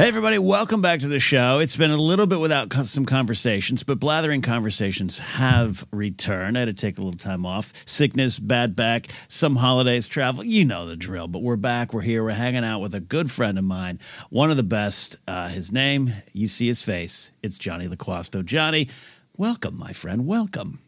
Hey, everybody, welcome back to the show. It's been a little bit without some conversations, but blathering conversations have returned. I had to take a little time off. Sickness, bad back, some holidays, travel. You know the drill, but we're back. We're here. We're hanging out with a good friend of mine, one of the best. Uh, his name, you see his face. It's Jonny Loquasto. Jonny, welcome, my friend. Welcome.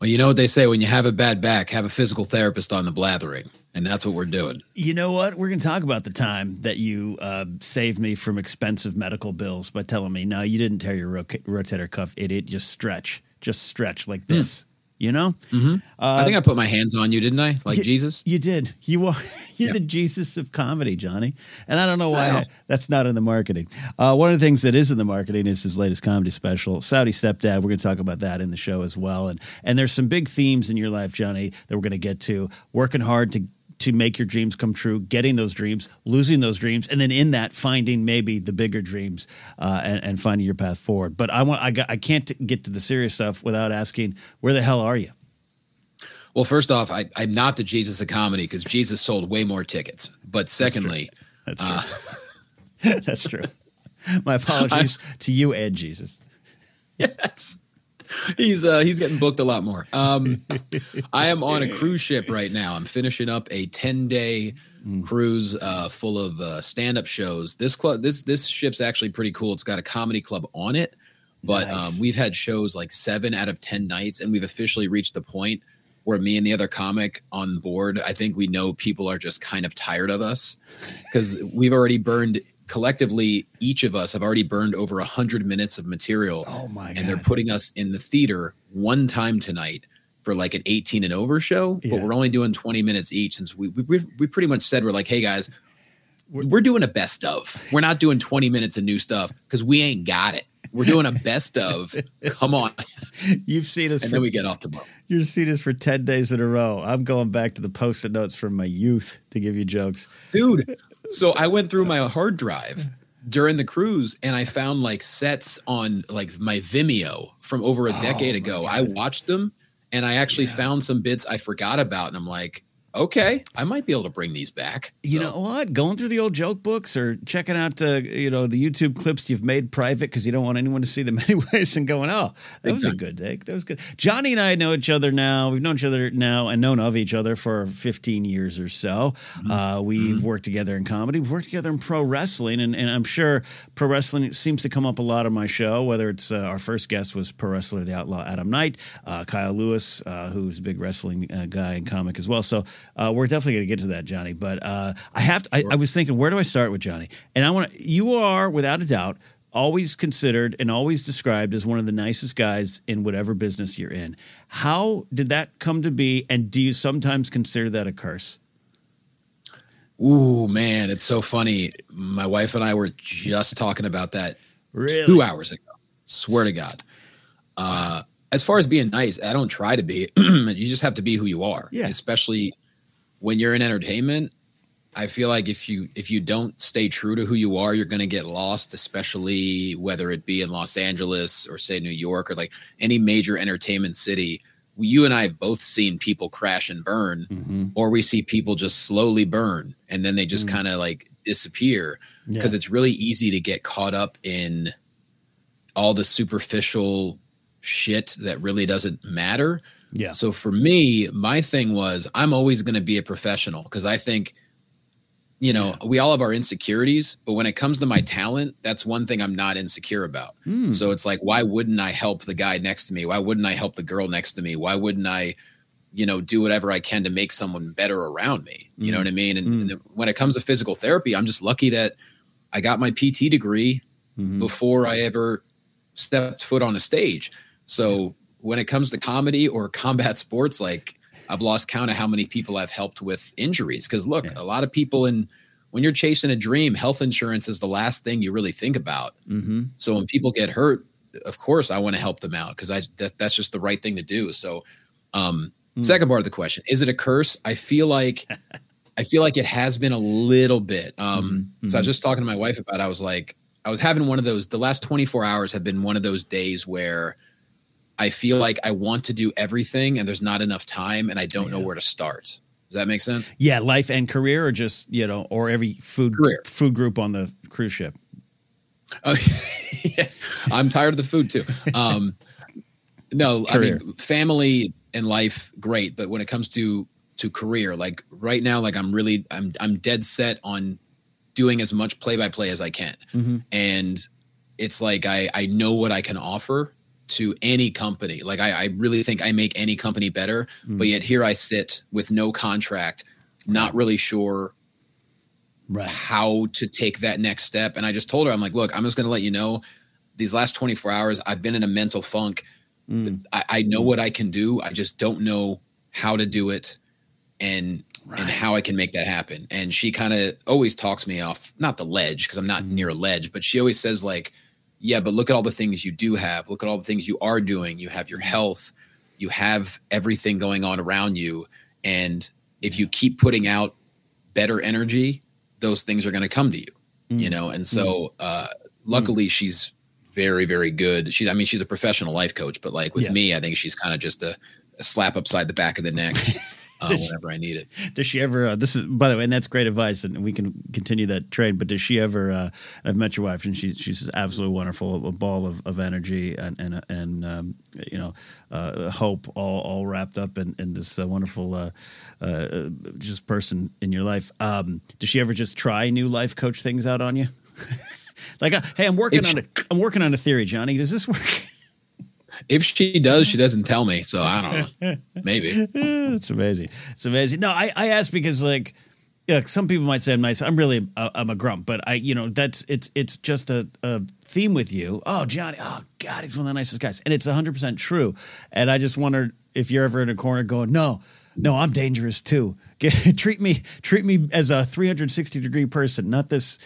Well, you know what they say when you have a bad back, have a physical therapist on the blathering. And that's what we're doing. You know what? We're going to talk about the time that you uh, saved me from expensive medical bills by telling me, no, you didn't tear your rotator cuff, idiot. Just stretch. Just stretch like this. You know? Mm-hmm. Uh, I think I put my hands on you, didn't I? Like Jesus? You did. You are you're yeah. the Jesus of comedy, Jonny. And I don't know why I, that's not in the marketing. Uh, one of the things that is in the marketing is his latest comedy special, Saudi Stepdad. We're going to talk about that in the show as well. And and there's some big themes in your life, Jonny, that we're going to get to. Working hard to to make your dreams come true, getting those dreams, losing those dreams, and then in that finding maybe the bigger dreams uh, and, and, finding your path forward. But I want I, got, I can't get to the serious stuff without asking where the hell are you? Well, first off, I, am not the Jesus of comedy because Jesus sold way more tickets. But secondly, that's true. That's true. Uh, that's true. My apologies I, to you and Jesus. Yes he's uh, he's getting booked a lot more. Um, I am on a cruise ship right now. I'm finishing up a 10 day mm. cruise uh, full of uh, stand up shows. This club, this this ship's actually pretty cool. It's got a comedy club on it, but nice. um, we've had shows like seven out of 10 nights, and we've officially reached the point where me and the other comic on board, I think we know people are just kind of tired of us because we've already burned collectively, each of us have already burned over a hundred minutes of material. Oh my! God. And they're putting us in the theater one time tonight for like an 18 and over show, yeah. but we're only doing 20 minutes each. Since we, we we pretty much said we're like, hey guys, we're, we're doing a best of. We're not doing 20 minutes of new stuff because we ain't got it. We're doing a best of. Come on. You've seen us. And for, then we get off the boat. You've seen us for 10 days in a row. I'm going back to the post it notes from my youth to give you jokes. Dude, so I went through my hard drive during the cruise and I found like sets on like my Vimeo from over a oh decade ago. God. I watched them and I actually yeah. found some bits I forgot about and I'm like, okay, I might be able to bring these back. You know what? Going through the old joke books or checking out, uh, you know, the YouTube clips you've made private because you don't want anyone to see them anyways, and going, oh, that was a good take. That was good. Johnny and I know each other now. We've known each other now and known of each other for 15 years or so. Mm-hmm. Uh, we've mm-hmm. worked together in comedy. We've worked together in pro wrestling, and, and I'm sure pro wrestling seems to come up a lot on my show. Whether it's uh, our first guest was pro wrestler, the Outlaw Adam Knight, uh, Kyle Lewis, uh, who's a big wrestling uh, guy and comic as well. So uh, we're definitely going to get to that, Jonny. But uh, I have to. I, I, was thinking, where do I start with Jonny? And I want to. You are, without a doubt, always considered and always described as one of the nicest guys in whatever business you're in. How did that come to be? And do you sometimes consider that a curse? Ooh, man, it's so funny. My wife and I were just talking about that really? two hours ago. Swear to God. Uh, as far as being nice, I don't try to be. you just have to be who you are. Yeah. Especially when you're in entertainment. I feel like if you if you don't stay true to who you are, you're going to get lost, especially whether it be in Los Angeles or say New York or like any major entertainment city. You and I have both seen people crash and burn, mm-hmm. or we see people just slowly burn and then they just mm-hmm. kind of like disappear because yeah. it's really easy to get caught up in all the superficial shit that really doesn't matter. Yeah. So for me, my thing was I'm always going to be a professional because I think, you know, we all have our insecurities, but when it comes to my talent, that's one thing I'm not insecure about. Mm. So it's like, why wouldn't I help the guy next to me? Why wouldn't I help the girl next to me? Why wouldn't I, you know, do whatever I can to make someone better around me? You mm. know hmm. what I mean? And, mm. and, when it comes to physical therapy, I'm just lucky that I got my PT degree mm-hmm. before I ever stepped foot on a stage. So when it comes to comedy or combat sports, like I've lost count of how many people I've helped with injuries. Because look, yeah. a lot of people in when you're chasing a dream, health insurance is the last thing you really think about. Mm-hmm. So when people get hurt, of course I want to help them out because I that, that's just the right thing to do. So, um, mm. second part of the question is it a curse? I feel like I feel like it has been a little bit. Um, mm-hmm. So I was just talking to my wife about. It. I was like, I was having one of those. The last 24 hours have been one of those days where I feel like I want to do everything and there's not enough time and I don't yeah. know where to start. Does that make sense? Yeah, life and career, or just you know, or every food career. food group on the cruise ship. Oh, yeah. I'm tired of the food too. Um, no, career. I mean family and life, great, but when it comes to to career, like right now, like I'm really, I'm I'm dead set on doing as much play by play as I can, mm-hmm. and it's like I I know what I can offer to any company. Like I, I really think I make any company better, mm. but yet here I sit with no contract, not really sure right. how to take that next step. And I just told her, I'm like, look, I'm just going to let you know these last 24 hours, I've been in a mental funk. Mm. I, I, know mm. what I can do. I just don't know how to do it and right. and how I can make that happen. And she kind of always talks me off, not the ledge because I'm not mm. near a ledge, but she always says like, yeah, but look at all the things you do have. Look at all the things you are doing. You have your health, you have everything going on around you. And if you keep putting out better energy, those things are going to come to you, mm. you know? And so, mm. uh, luckily, mm. she's very, very good. She, I mean, she's a professional life coach, but like with yeah. me, I think she's kind of just a, a slap upside the back of the neck. uh, whenever I need it. Does she ever? Uh, this is by the way, and that's great advice, and we can continue that trade. But does she ever? Uh, I've met your wife, and she, she's absolutely wonderful, a ball of, of energy and and and um, you know uh, hope, all all wrapped up in, in this uh, wonderful. Uh, just person in your life. Um, does she ever just try new life coach things out on you? like, hey, I'm working on it. I'm working on a theory, Jonny. Does this work? If she does, she doesn't tell me. So I don't know. Maybe. it's amazing. It's amazing. No, I, I asked because like yeah, some people might say I'm nice. I'm really a, I'm a grump, but I you know that's it's it's just a, a theme with you. Oh, Jonny. Oh God, he's one of the nicest guys, and it's 100 percent true. And I just wondered if you're ever in a corner going, no, no, I'm dangerous too. Treat me treat me as a 360 degree person, not this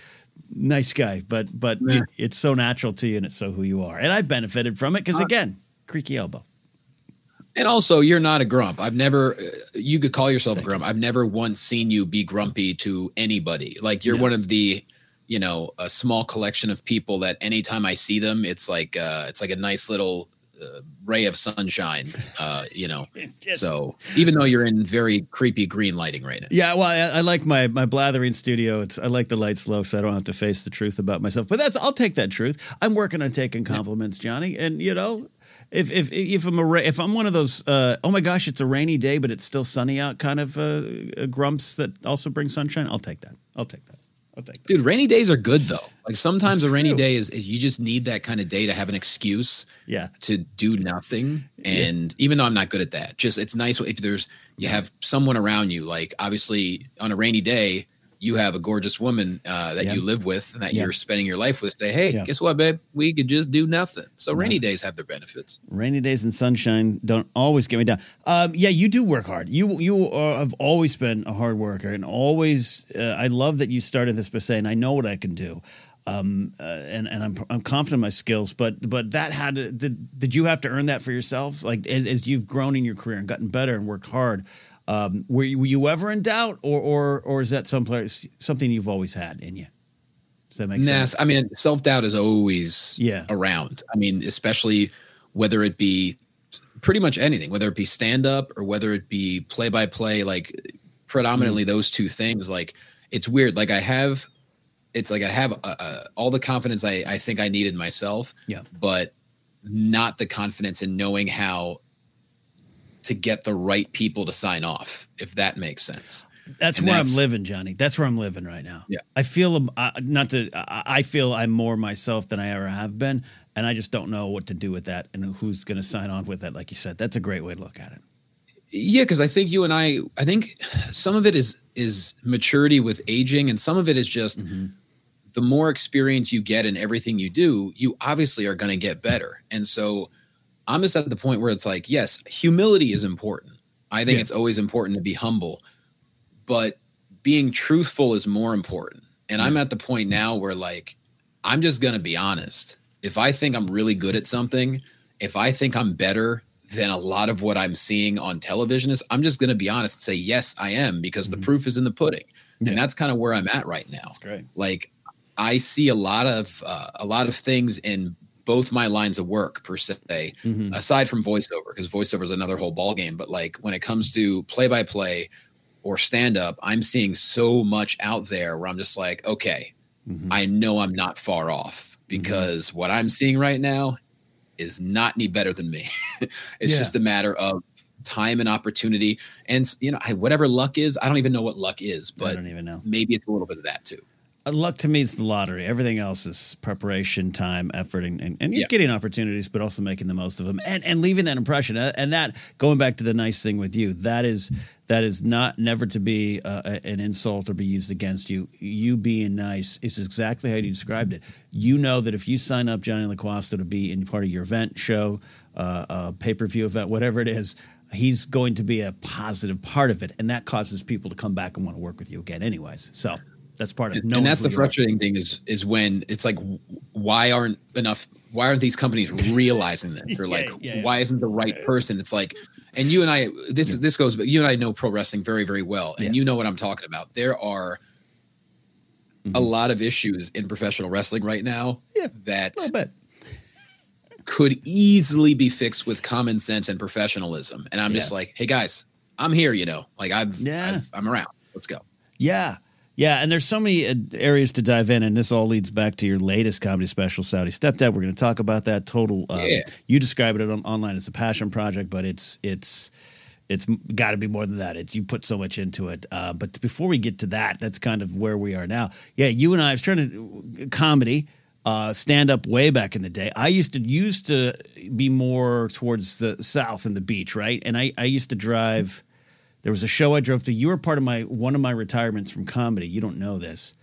nice guy, but but yeah. it, it's so natural to you and it's so who you are. And I've benefited from it because uh, again, creaky elbow. And also, you're not a grump. I've never. Uh, you could call yourself a grump. I've never once seen you be grumpy to anybody. Like you're one of the, you know, a small collection of people that anytime I see them, it's like uh, it's like a nice little ray of sunshine, uh, you know. yes. So even though you're in very creepy green lighting right now. Yeah, well, I, I, like my my blathering studio. It's I like the lights low, so I don't have to face the truth about myself. But that's I'll take that truth. I'm working on taking compliments, Jonny, and you know. If, if if I'm a if I'm one of those uh, oh my gosh it's a rainy day but it's still sunny out kind of uh, grumps that also bring sunshine I'll take that I'll take that Dude, rainy days are good though. Like sometimes a rainy day is, is, you just need that kind of day to have an excuse. Yeah. To do nothing. And yeah. even though I'm not good at that, just it's nice if there's you have someone around you. Like obviously on a rainy day, you have a gorgeous woman uh, that you live with and that you're spending your life with say, hey, guess what, babe? We could just do nothing. So rainy days have their benefits. Rainy days and sunshine don't always get me down. Um, yeah, you do work hard. You you are, have always been a hard worker and always. Uh, I love that you started this by saying, I know what I can do. Um, uh, and and I'm I'm confident in my skills, but but that had to, did did you have to earn that for yourself? Like as, as you've grown in your career and gotten better and worked hard, um, were, you, were you ever in doubt, or or or is that someplace something you've always had in you? Does that make nah, sense? I mean, self doubt is always yeah. around. I mean, especially whether it be pretty much anything, whether it be stand up or whether it be play by play, like predominantly mm those two things. Like it's weird. Like I have, it's like I have uh, uh, all the confidence I, I think I needed myself. Yeah, but not the confidence in knowing how to get the right people to sign off, if that makes sense. That's and where that's, I'm living, Jonny. That's where I'm living right now. Yeah, I feel uh, not to. I feel I'm more myself than I ever have been, and I just don't know what to do with that and who's going to sign on with that. Like you said, that's a great way to look at it. Yeah, because I think you and I, I think some of it is is maturity with aging, and some of it is just mm-hmm. the more experience you get in everything you do, you obviously are going to get better. And so I'm just at the point where it's like, yes, humility is important. I think Yeah. it's always important to be humble, but being truthful is more important. And I'm at the point now where like I'm just going to be honest. If I think I'm really good at something, if I think I'm better than a lot of what I'm seeing on television is, I'm just going to be honest and say yes, I am because the proof is in the pudding. Yeah. And that's kind of where I'm at right now great. like I see a lot of uh, a lot of things in both my lines of work per se, Mhm. aside from voiceover, because voiceover is another whole ball game. But like when it comes to play by play or stand up, I'm seeing so much out there where I'm just like, okay, Mhm. I know I'm not far off because what I'm seeing right now is not any better than me. it's Yeah. just a matter of time and opportunity, and you know, I, whatever luck is, I don't even know what luck is, I but don't even know. maybe it's a little bit of that too. Uh, luck to me is the lottery. Everything else is preparation, time, effort, and, and, and Yeah. getting opportunities, but also making the most of them and, and leaving that impression. Uh, And that going back to the nice thing with you, that is that is not never to be uh, an insult or be used against you. You being nice is exactly how you described it. You know that if you sign up Jonny Loquasto to be in part of your event, show, uh, uh, pay per view event, whatever it is. He's going to be a positive part of it, and that causes people to come back and want to work with you again, anyways. So that's part of it. and, and that's the frustrating thing is is when it's like why aren't enough why aren't these companies realizing this or Yeah, like yeah, yeah. why isn't the right person it's like and you and i this this goes but you and i know pro wrestling very very well and Yeah. you know what i'm talking about there are a Mhm. lot of issues in professional wrestling right now Yeah, that A could easily be fixed with common sense and professionalism and i'm just like hey guys i'm here you know like i've, Yeah. I've i'm around let's go Yeah. Yeah. And there's so many uh, areas to dive in. And this all leads back to your latest comedy special, Saudi Stepdad. We're going to talk about that total. Um, Yeah. You describe it on, online as a passion project, but it's, it's, it's got to be more than that. It's you put so much into it. Uh, but before we get to that, that's kind of where we are now. Yeah, you and I, I was trying to comedy, uh, stand up way back in the day. I used to used to be more towards the south and the beach, right? And I, I used to drive. There was a show I drove to. You were part of my one of my retirements from comedy. You don't know this.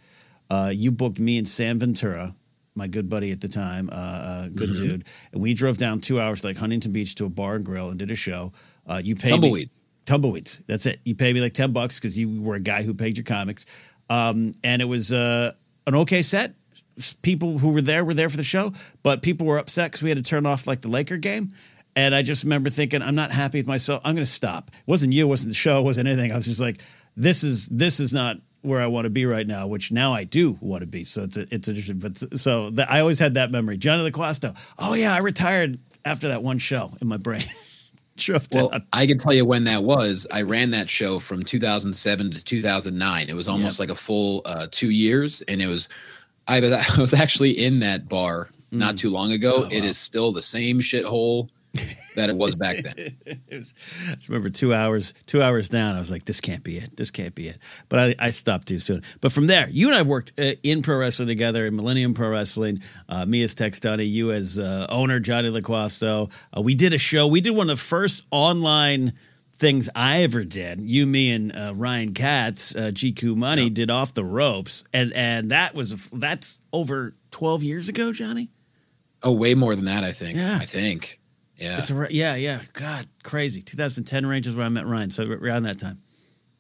Uh, you booked me and Sam Ventura, my good buddy at the time, uh, uh, good Mhm. dude, and we drove down two hours to like Huntington Beach to a bar and grill and did a show. Uh, you paid me- tumbleweeds tumbleweeds. That's it. You paid me like ten bucks because you were a guy who paid your comics, um, and it was uh, an okay set. People who were there were there for the show, but people were upset because we had to turn off like the Laker game. And I just remember thinking, I'm not happy with myself. I'm going to stop. It wasn't you, it wasn't the show, it wasn't anything. I was just like, this is this is not where I want to be right now. Which now I do want to be. So it's a, it's interesting. But so that, I always had that memory. Jonny Loquasto. Oh yeah, I retired after that one show in my brain. Well. I can tell you when that was. I ran that show from 2007 to 2009. It was almost like a full uh, two years, and it was. I was I was actually in that bar not too long ago. Oh, It wow. is still the same shithole that it was back then. it was, I remember two hours, two hours down. I was like, "This can't be it. This can't be it." But I, I stopped too soon. But from there, you and I have worked uh, in pro wrestling together in Millennium Pro Wrestling. Uh, me as Textani, you as uh, owner Jonny Loquasto. Uh, we did a show. We did one of the first online things I ever did. You, me, and uh, Ryan Katz, uh, GQ Money, did off the ropes, and and that was that's over twelve years ago, Jonny. Oh, way more than that. I think. Yeah. I think. Yeah. It's a, yeah, yeah. God, crazy. 2010 range is where I met Ryan. So around that time.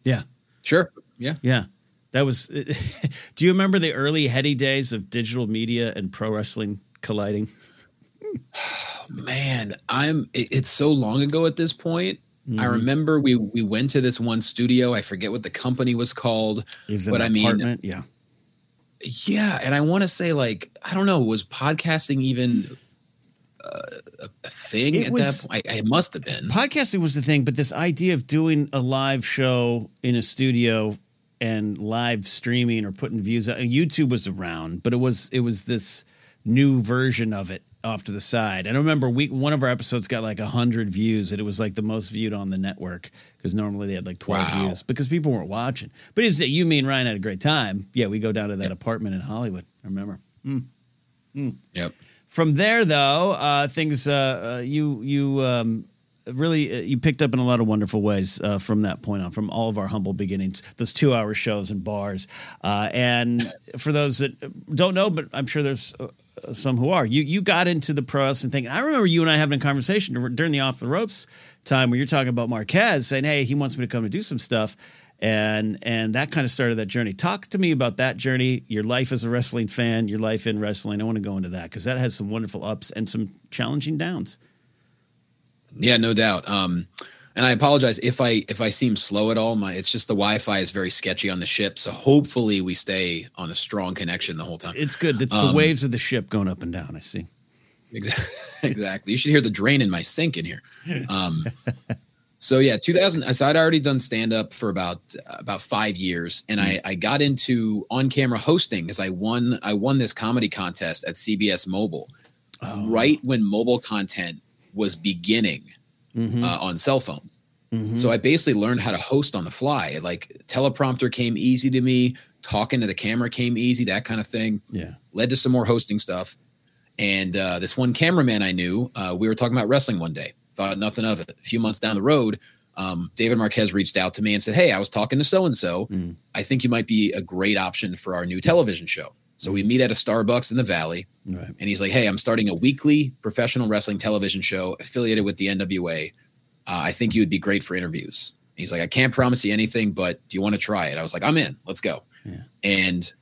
Yeah, Sure. Yeah. yeah. That was. do you remember the early heady days of digital media and pro wrestling colliding? Man, I'm. It, it's so long ago at this point. I Mhm. remember we we went to this one studio. I forget what the company was called. Was but I mean- apartment. yeah. Yeah, and I want to say like I don't know, was podcasting even a, a thing It at was- that point? I, it must have been. Podcasting was the thing, but this idea of doing a live show in a studio and live streaming or putting views out, YouTube was around, but it was it was this new version of it off to the side. And I remember we one of our episodes got like hundred views, and it was like the most viewed on the network because normally they had like twelve Wow. views because people weren't watching. But it's you, me, and Ryan had a great time. Yeah, we go down to that apartment in Hollywood. I remember. Mm. Mm. Yep. From there, though, uh, things uh, uh, you you um, really uh, you picked up in a lot of wonderful ways uh, from that point on, from all of our humble beginnings, those two-hour shows and bars. Uh, and for those that don't know, but I'm sure there's some who are. You you got into the thing. And I remember you and I having a conversation during the off the ropes time where you're talking about Marquez saying, "Hey, he wants me to come and do some stuff." And and that kind of started that journey. Talk to me about that journey, your life as a wrestling fan, your life in wrestling. I want to go into that because that has some wonderful ups and some challenging downs. Yeah, no doubt. Um, and I apologize if I if I seem slow at all. My it's just the Wi-Fi is very sketchy on the ship, so hopefully we stay on a strong connection the whole time. It's good. It's um, the waves of the ship going up and down. I see. Exactly. exactly. You should hear the drain in my sink in here. Um, so yeah, 2000. So I'd already done stand up for about uh, about five years, and I, I got into on camera hosting because I won I won this comedy contest at CBS Mobile, oh. right when mobile content was beginning mm-hmm. uh, on cell phones. Mm-hmm. So I basically learned how to host on the fly. Like teleprompter came easy to me, talking to the camera came easy, that kind of thing. Yeah. Led to some more hosting stuff. And uh, this one cameraman I knew, uh, we were talking about wrestling one day. Thought nothing of it. A few months down the road, um, David Marquez reached out to me and said, "Hey, I was talking to so and so. I think you might be a great option for our new television show." So we meet at a Starbucks in the Valley, right. and he's like, "Hey, I'm starting a weekly professional wrestling television show affiliated with the NWA. Uh, I think you would be great for interviews." He's like, "I can't promise you anything, but do you want to try it?" I was like, "I'm in. Let's go." Yeah. And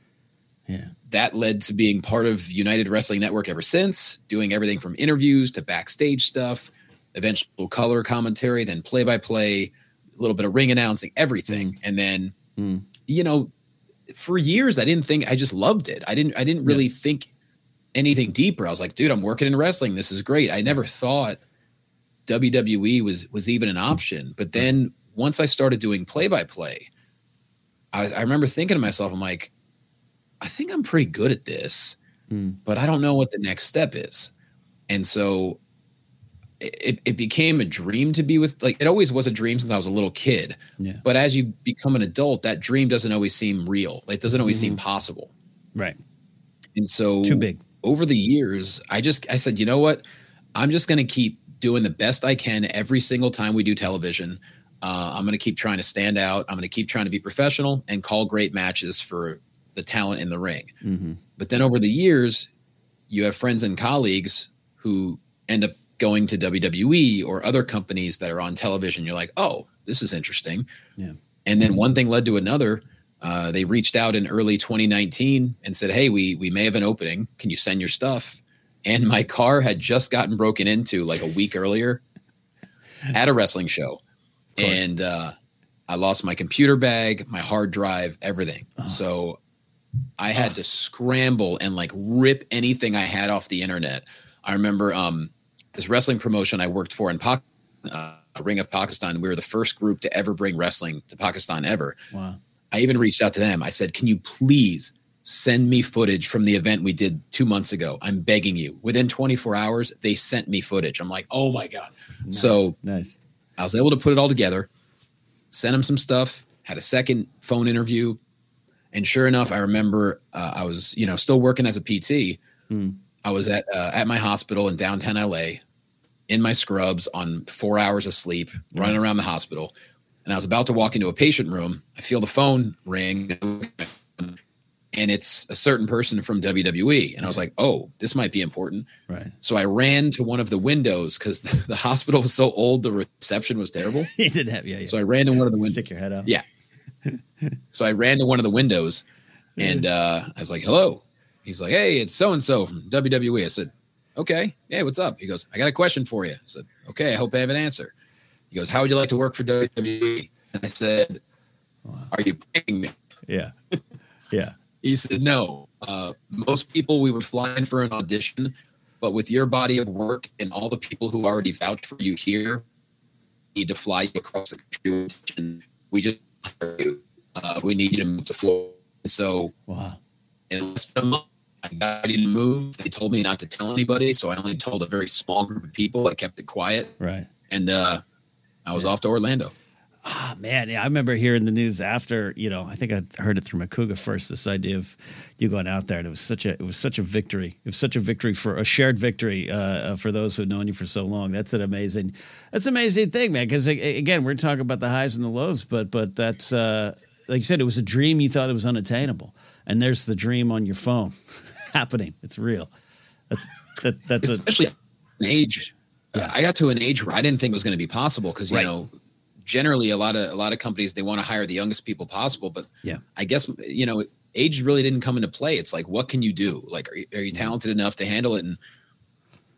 yeah. that led to being part of United Wrestling Network ever since, doing everything from interviews to backstage stuff, eventual color commentary, then play by play, a little bit of ring announcing, everything, mm. and then mm. you know for years I didn't think I just loved it. I didn't I didn't really yeah. think anything deeper. I was like, dude, I'm working in wrestling. This is great. I never thought WWE was was even an option. But then once I started doing play by play, I remember thinking to myself, I'm like, I think I'm pretty good at this, mm. but I don't know what the next step is. And so it, it became a dream to be with like it always was a dream since I was a little kid. Yeah. But as you become an adult, that dream doesn't always seem real. It doesn't always mm-hmm. seem possible. Right. And so too big. Over the years, I just I said, you know what? I'm just gonna keep doing the best I can every single time we do television. Uh, I'm going to keep trying to stand out. I'm going to keep trying to be professional and call great matches for the talent in the ring. Mm-hmm. But then over the years, you have friends and colleagues who end up going to WWE or other companies that are on television, you're like, oh, this is interesting. Yeah. And then one thing led to another. Uh, they reached out in early 2019 and said, hey, we we may have an opening. Can you send your stuff? And my car had just gotten broken into like a week earlier at a wrestling show, and uh, I lost my computer bag, my hard drive, everything. Oh. So I had to scramble and like rip anything I had off the internet. I remember um, this wrestling promotion I worked for in Pakistan, uh, Ring of Pakistan. We were the first group to ever bring wrestling to Pakistan ever. Wow. I even reached out to them. I said, "Can you please send me footage from the event we did two months ago? I'm begging you." Within 24 hours, they sent me footage. I'm like, "Oh my god!" Nice. So nice. I was able to put it all together. Sent them some stuff. Had a second phone interview, and sure enough, I remember uh, I was, you know, still working as a PT. Mm. I was at uh, at my hospital in downtown LA, in my scrubs on four hours of sleep, running around the hospital, and I was about to walk into a patient room. I feel the phone ring, and it's a certain person from WWE, and I was like, "Oh, this might be important." Right. So I ran to one of the windows because the, the, hospital was so old, the reception was terrible. he didn't have, yeah, yeah. So I ran to one of the windows. Stick your head out. Yeah. so I ran to one of the windows, and uh, I was like, "Hello." He's like, "Hey, it's so and so from WWE." I said, "Okay, hey, what's up?" He goes, "I got a question for you." I said, "Okay, I hope I have an answer." He goes, "How would you like to work for WWE?" And I said. "Are you picking me?" Yeah, yeah. he said, "No. Uh, most people we would fly in for an audition, but with your body of work and all the people who already vouched for you here, we need to fly you across the country. And we just uh, we need you to move to Florida." So, wow. In less than a month, I got ready to move. They told me not to tell anybody, so I only told a very small group of people. I kept it quiet. Right. And uh, I was yeah. off to Orlando. Ah, oh, man. Yeah, I remember hearing the news after, you know, I think I heard it through Makuga first, this idea of you going out there. And it was such a, it was such a victory. It was such a victory for a shared victory uh, uh for those who've known you for so long. That's an amazing, that's an amazing thing, man. Because again, we're talking about the highs and the lows, but, but that's, uh, like you said, it was a dream you thought it was unattainable. And there's the dream on your phone. happening. It's real. That's that, that's especially a, an age. Yeah. I got to an age where I didn't think it was going to be possible because you right. know generally a lot of a lot of companies they want to hire the youngest people possible but yeah i guess you know age really didn't come into play it's like what can you do like are you, are you talented enough to handle it and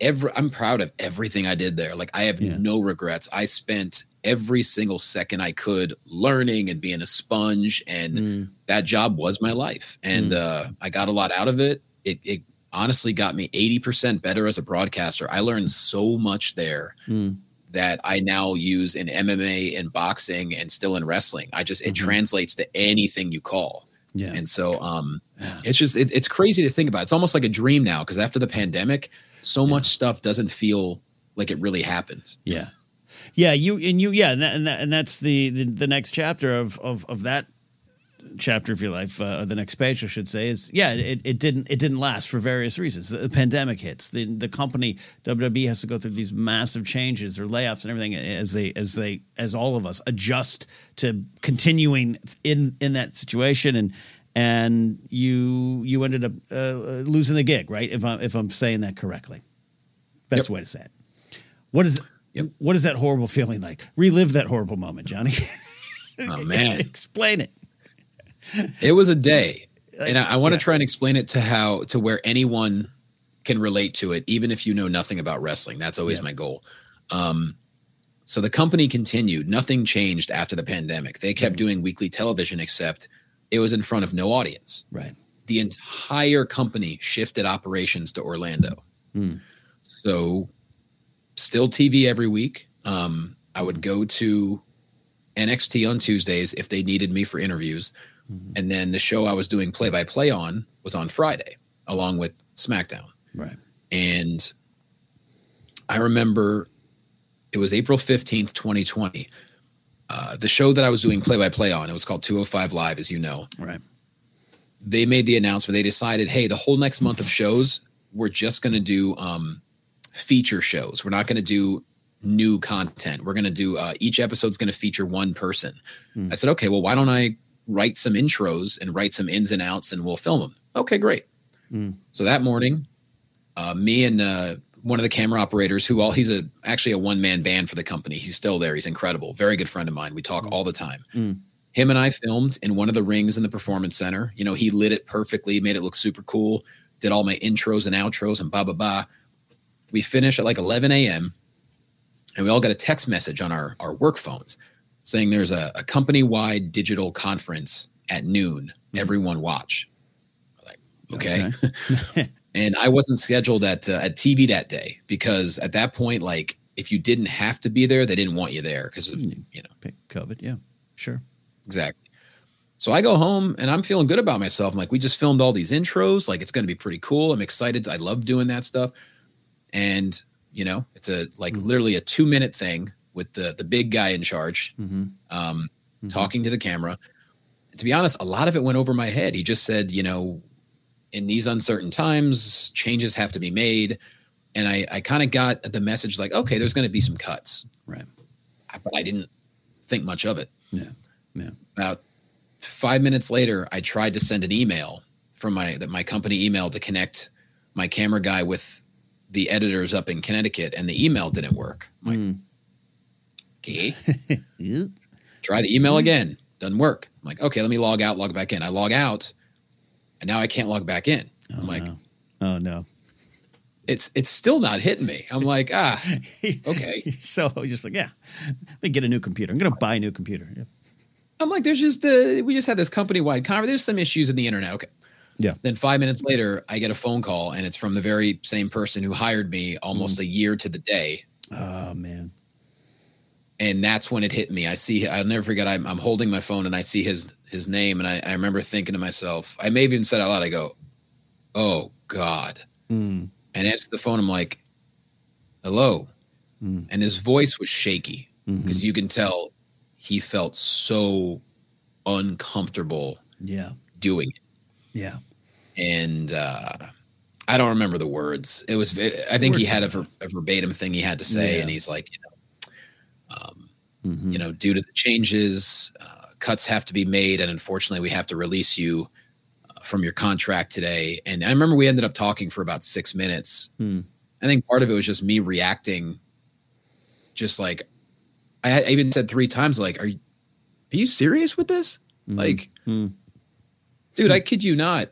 every i'm proud of everything i did there like i have yeah. no regrets i spent every single second i could learning and being a sponge and mm. that job was my life and mm. uh, i got a lot out of it. It it honestly got me 80% better as a broadcaster i learned so much there mm that I now use in MMA and boxing and still in wrestling. I just it mm-hmm. translates to anything you call. Yeah. And so um yeah. it's just it, it's crazy to think about. It's almost like a dream now because after the pandemic, so yeah. much stuff doesn't feel like it really happened. Yeah. Yeah, you and you yeah, and, that, and, that, and that's the, the the next chapter of of of that chapter of your life, uh, the next page, I should say, is yeah, it, it didn't it didn't last for various reasons. The, pandemic hits, the the company WWE has to go through these massive changes or layoffs and everything as they as they as all of us adjust to continuing in in that situation and and you you ended up uh, losing the gig, right? If I'm if I'm saying that correctly, best yep. way to say it. What is yep. what is that horrible feeling like? Relive that horrible moment, Jonny. Oh man, explain it it was a day, and I, I want to yeah. try and explain it to how to where anyone can relate to it, even if you know nothing about wrestling. That's always yeah. my goal. Um, so the company continued. Nothing changed after the pandemic. They kept mm. doing weekly television, except it was in front of no audience. Right. The entire company shifted operations to Orlando. Mm. So, still TV every week. Um, I would go to NXT on Tuesdays if they needed me for interviews. Mm-hmm. And then the show I was doing play by play on was on Friday, along with SmackDown. Right. And I remember it was April 15th, 2020. Uh, the show that I was doing play by play on, it was called 205 Live, as you know. Right. They made the announcement. They decided, hey, the whole next month of shows, we're just going to do um, feature shows. We're not going to do new content. We're going to do uh, each episode's going to feature one person. Mm. I said, okay, well, why don't I write some intros and write some ins and outs and we'll film them. Okay, great. Mm. So that morning, uh, me and uh, one of the camera operators, who all he's a actually a one man band for the company. He's still there. He's incredible. Very good friend of mine. We talk mm. all the time. Mm. Him and I filmed in one of the rings in the performance center. You know, he lit it perfectly, made it look super cool. Did all my intros and outros and blah blah blah. We finished at like 11 a.m. and we all got a text message on our our work phones saying there's a, a company wide digital conference at noon. Mm-hmm. Everyone watch. Like, okay. okay. and I wasn't scheduled at uh, at TV that day because at that point, like, if you didn't have to be there, they didn't want you there because of mm. you know COVID. Yeah, sure, exactly. So I go home and I'm feeling good about myself. I'm like, we just filmed all these intros. Like, it's going to be pretty cool. I'm excited. I love doing that stuff. And you know, it's a like mm. literally a two minute thing with the the big guy in charge, mm-hmm. Um, mm-hmm. talking to the camera. To be honest, a lot of it went over my head. He just said, you know, in these uncertain times, changes have to be made. And I, I kind of got the message like, okay, there's going to be some cuts. Right. But I didn't think much of it. Yeah. Yeah. About five minutes later, I tried to send an email from my that my company email to connect my camera guy with the editors up in Connecticut, and the email didn't work. I'm like, mm. Okay. Try the email again. Doesn't work. I'm like, okay, let me log out, log back in. I log out, and now I can't log back in. I'm oh, like, no. oh no. It's it's still not hitting me. I'm like, ah, okay. so just like, yeah, let me get a new computer. I'm gonna buy a new computer. Yep. I'm like, there's just uh, we just had this company wide conference. There's some issues in the internet. Okay. Yeah. Then five minutes later, I get a phone call, and it's from the very same person who hired me almost mm. a year to the day. Oh man and that's when it hit me. I see, I'll never forget. I'm, I'm holding my phone and I see his his name, and I, I remember thinking to myself, I may have even said out loud, I go, "Oh God," mm. and answer the phone. I'm like, "Hello," mm. and his voice was shaky because mm-hmm. you can tell he felt so uncomfortable. Yeah, doing it. Yeah, and uh, I don't remember the words. It was, I think he had a, ver, a verbatim thing he had to say, yeah. and he's like, you um, mm-hmm. You know, due to the changes, uh, cuts have to be made, and unfortunately, we have to release you uh, from your contract today. And I remember we ended up talking for about six minutes. Hmm. I think part of it was just me reacting, just like I, I even said three times, like, "Are you, are you serious with this?" Mhm. Like, Hmm. dude, I kid you not.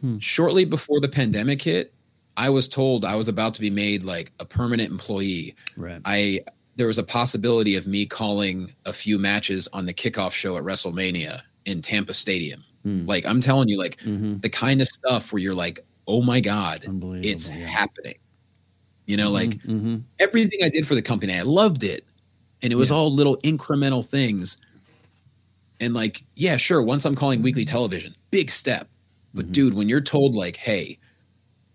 Hmm. Shortly before the pandemic hit, I was told I was about to be made like a permanent employee. Right. I there was a possibility of me calling a few matches on the kickoff show at WrestleMania in Tampa Stadium. Hmm. Like I'm telling you, like Mhm. the kind of stuff where you're like, oh my god, it's yeah. happening. You know, like Mhm. everything I did for the company, I loved it, and it was all little incremental things. And like, yeah, sure. Once I'm calling weekly television, big step. But Mhm. dude, when you're told like, hey,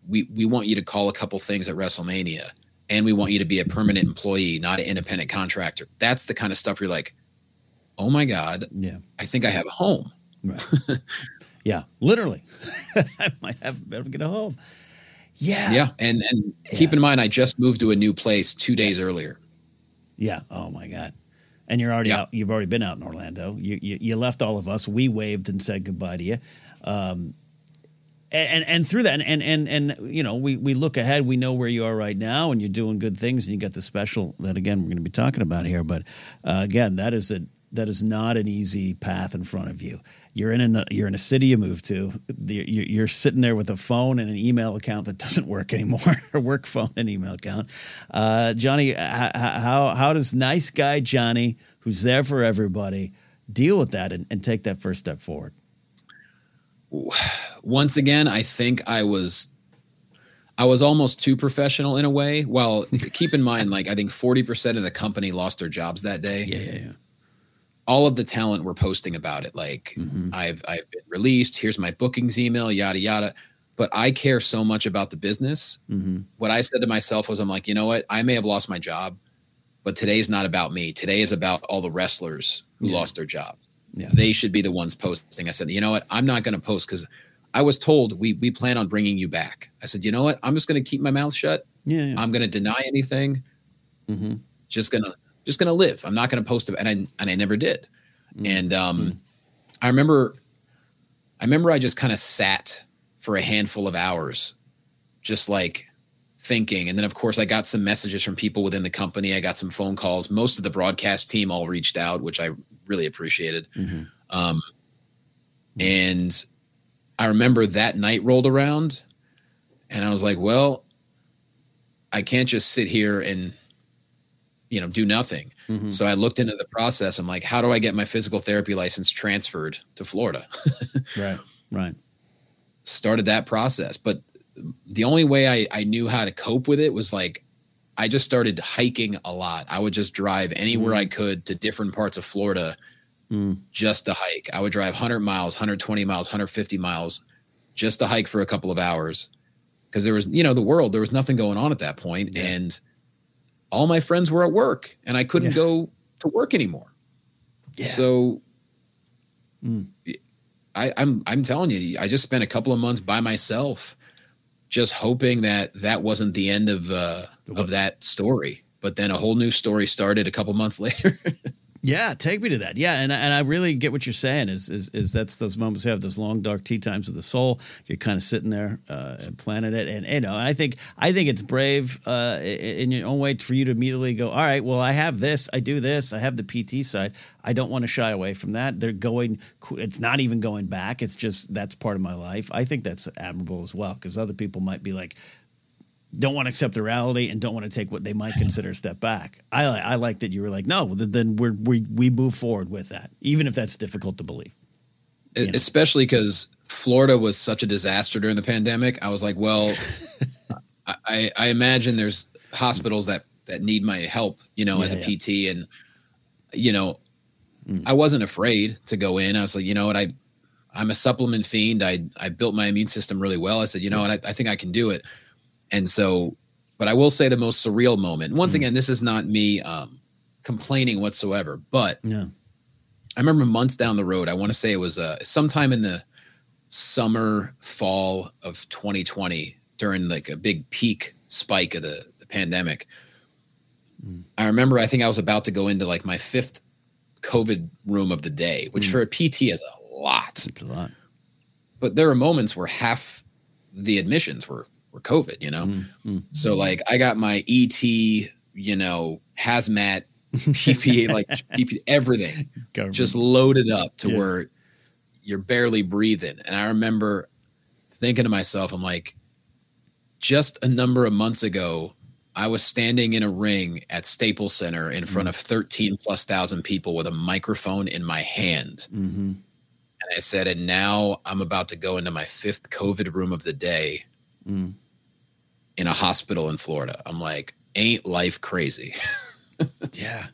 we we want you to call a couple things at WrestleMania, and we want you to be a permanent employee, not an independent contractor. That's the kind of stuff you're like, oh my god, yeah. I think I have a home. Right. yeah. Literally. I might have better get a home. Yeah. Yeah, and and Yeah. keep in mind, I just moved to a new place two days earlier. Yeah. Oh my God. And you're already Yeah. out. You've already been out in Orlando. You, you you left all of us. We waved and said goodbye to you. Um, and, and through that, and, and and you know, we we look ahead. We know where you are right now, and you're doing good things. And you got the special that again we're going to be talking about here. But uh, again, that is a that is not an easy path in front of you. You're in a you're in a city you moved to. You're sitting there with a phone and an email account that doesn't work anymore, a work phone and email account. Uh, Jonny, how how does nice guy Jonny, who's there for everybody, deal with that and, and take that first step forward? Once again, I think I was I was almost too professional in a way. Well, keep in mind, like I think 40% of the company lost their jobs that day. Yeah, yeah, yeah. All of the talent were posting about it. Like Mhm. I've I've been released. Here's my bookings email, yada yada. But I care so much about the business. Mm-hmm. What I said to myself was, I'm like, you know what? I may have lost my job, but today's not about me. Today is about all the wrestlers who Yeah. lost their jobs Yeah. they should be the ones posting. I said, you know what? I'm not going to post because I was told we we plan on bringing you back. I said, you know what? I'm just going to keep my mouth shut. Yeah, yeah. I'm going to deny anything. Mhm. Just gonna just gonna live. I'm not going to post it, and I and I never did. Mm. And um, I remember, I remember I just kind of sat for a handful of hours, just like thinking. And then, of course, I got some messages from people within the company. I got some phone calls. Most of the broadcast team all reached out, which I really appreciated. Mhm. Um, and I remember that night rolled around, and I was like, well, I can't just sit here and, you know, do nothing. Mhm. So I looked into the process. I'm like, how do I get my physical therapy license transferred to Florida? Right, right. Started that process. But the only way I, I knew how to cope with it was like, I just started hiking a lot. I would just drive anywhere Mm. I could to different parts of Florida Mm. just to hike. I would drive 100 miles, 120 miles, 150 miles just to hike for a couple of hours because there was, you know, the world, there was nothing going on at that point, Yeah. And all my friends were at work and I couldn't Yeah. go to work anymore. Yeah. So Mm. I, I'm I'm telling you, I just spent a couple of months by myself, just hoping that that wasn't the end of uh, of that story. But then a whole new story started a couple months later. Yeah, take me to that. Yeah, and and I really get what you're saying. Is is, is that's those moments we have those long dark tea times of the soul. You're kind of sitting there uh, and planning it, and you know, And I think I think it's brave uh, in your own way for you to immediately go, all right, well, I have this, I do this, I have the PT side. I don't want to shy away from that. They're going. It's not even going back. It's just that's part of my life. I think that's admirable as well because other people might be like, don't want to accept the reality and don't want to take what they might consider a step back. I I like that you were like, no, then we're, we we move forward with that, even if that's difficult to believe. You know. especially because Florida was such a disaster during the pandemic. I was like, well, I- I, imagine there's hospitals that that need my help, you know, as a Yeah, PT, and you know, Mm. I wasn't afraid to go in. I was like, you know what, I I'm a supplement fiend. I I built my immune system really well. I said, you know what, I, I think I can do it. And so, but I will say the most surreal moment. Once Mm. again, this is not me um, complaining whatsoever, but Yeah. I remember months down the road. I want to say it was uh, sometime in the summer, fall of 2020 during like a big peak spike of the, the pandemic. Mm. I remember I think I was about to go into like my fifth COVID room of the day, which Mm. for a PT is a lot. It's a lot. but there are moments where half the admissions were were COVID, you know? Mm-hmm. So like I got my ET, you know, hazmat, PPA, like PPA, everything Government. just loaded up to yeah. where you're barely breathing. And I remember thinking to myself, I'm like, just a number of months ago, I was standing in a ring at Staples Center in front mm. of 13 plus thousand people with a microphone in my hand. Mm-hmm. And I said, and now I'm about to go into my fifth COVID room of the day mm. In a hospital in Florida. I'm like, ain't life crazy? yeah.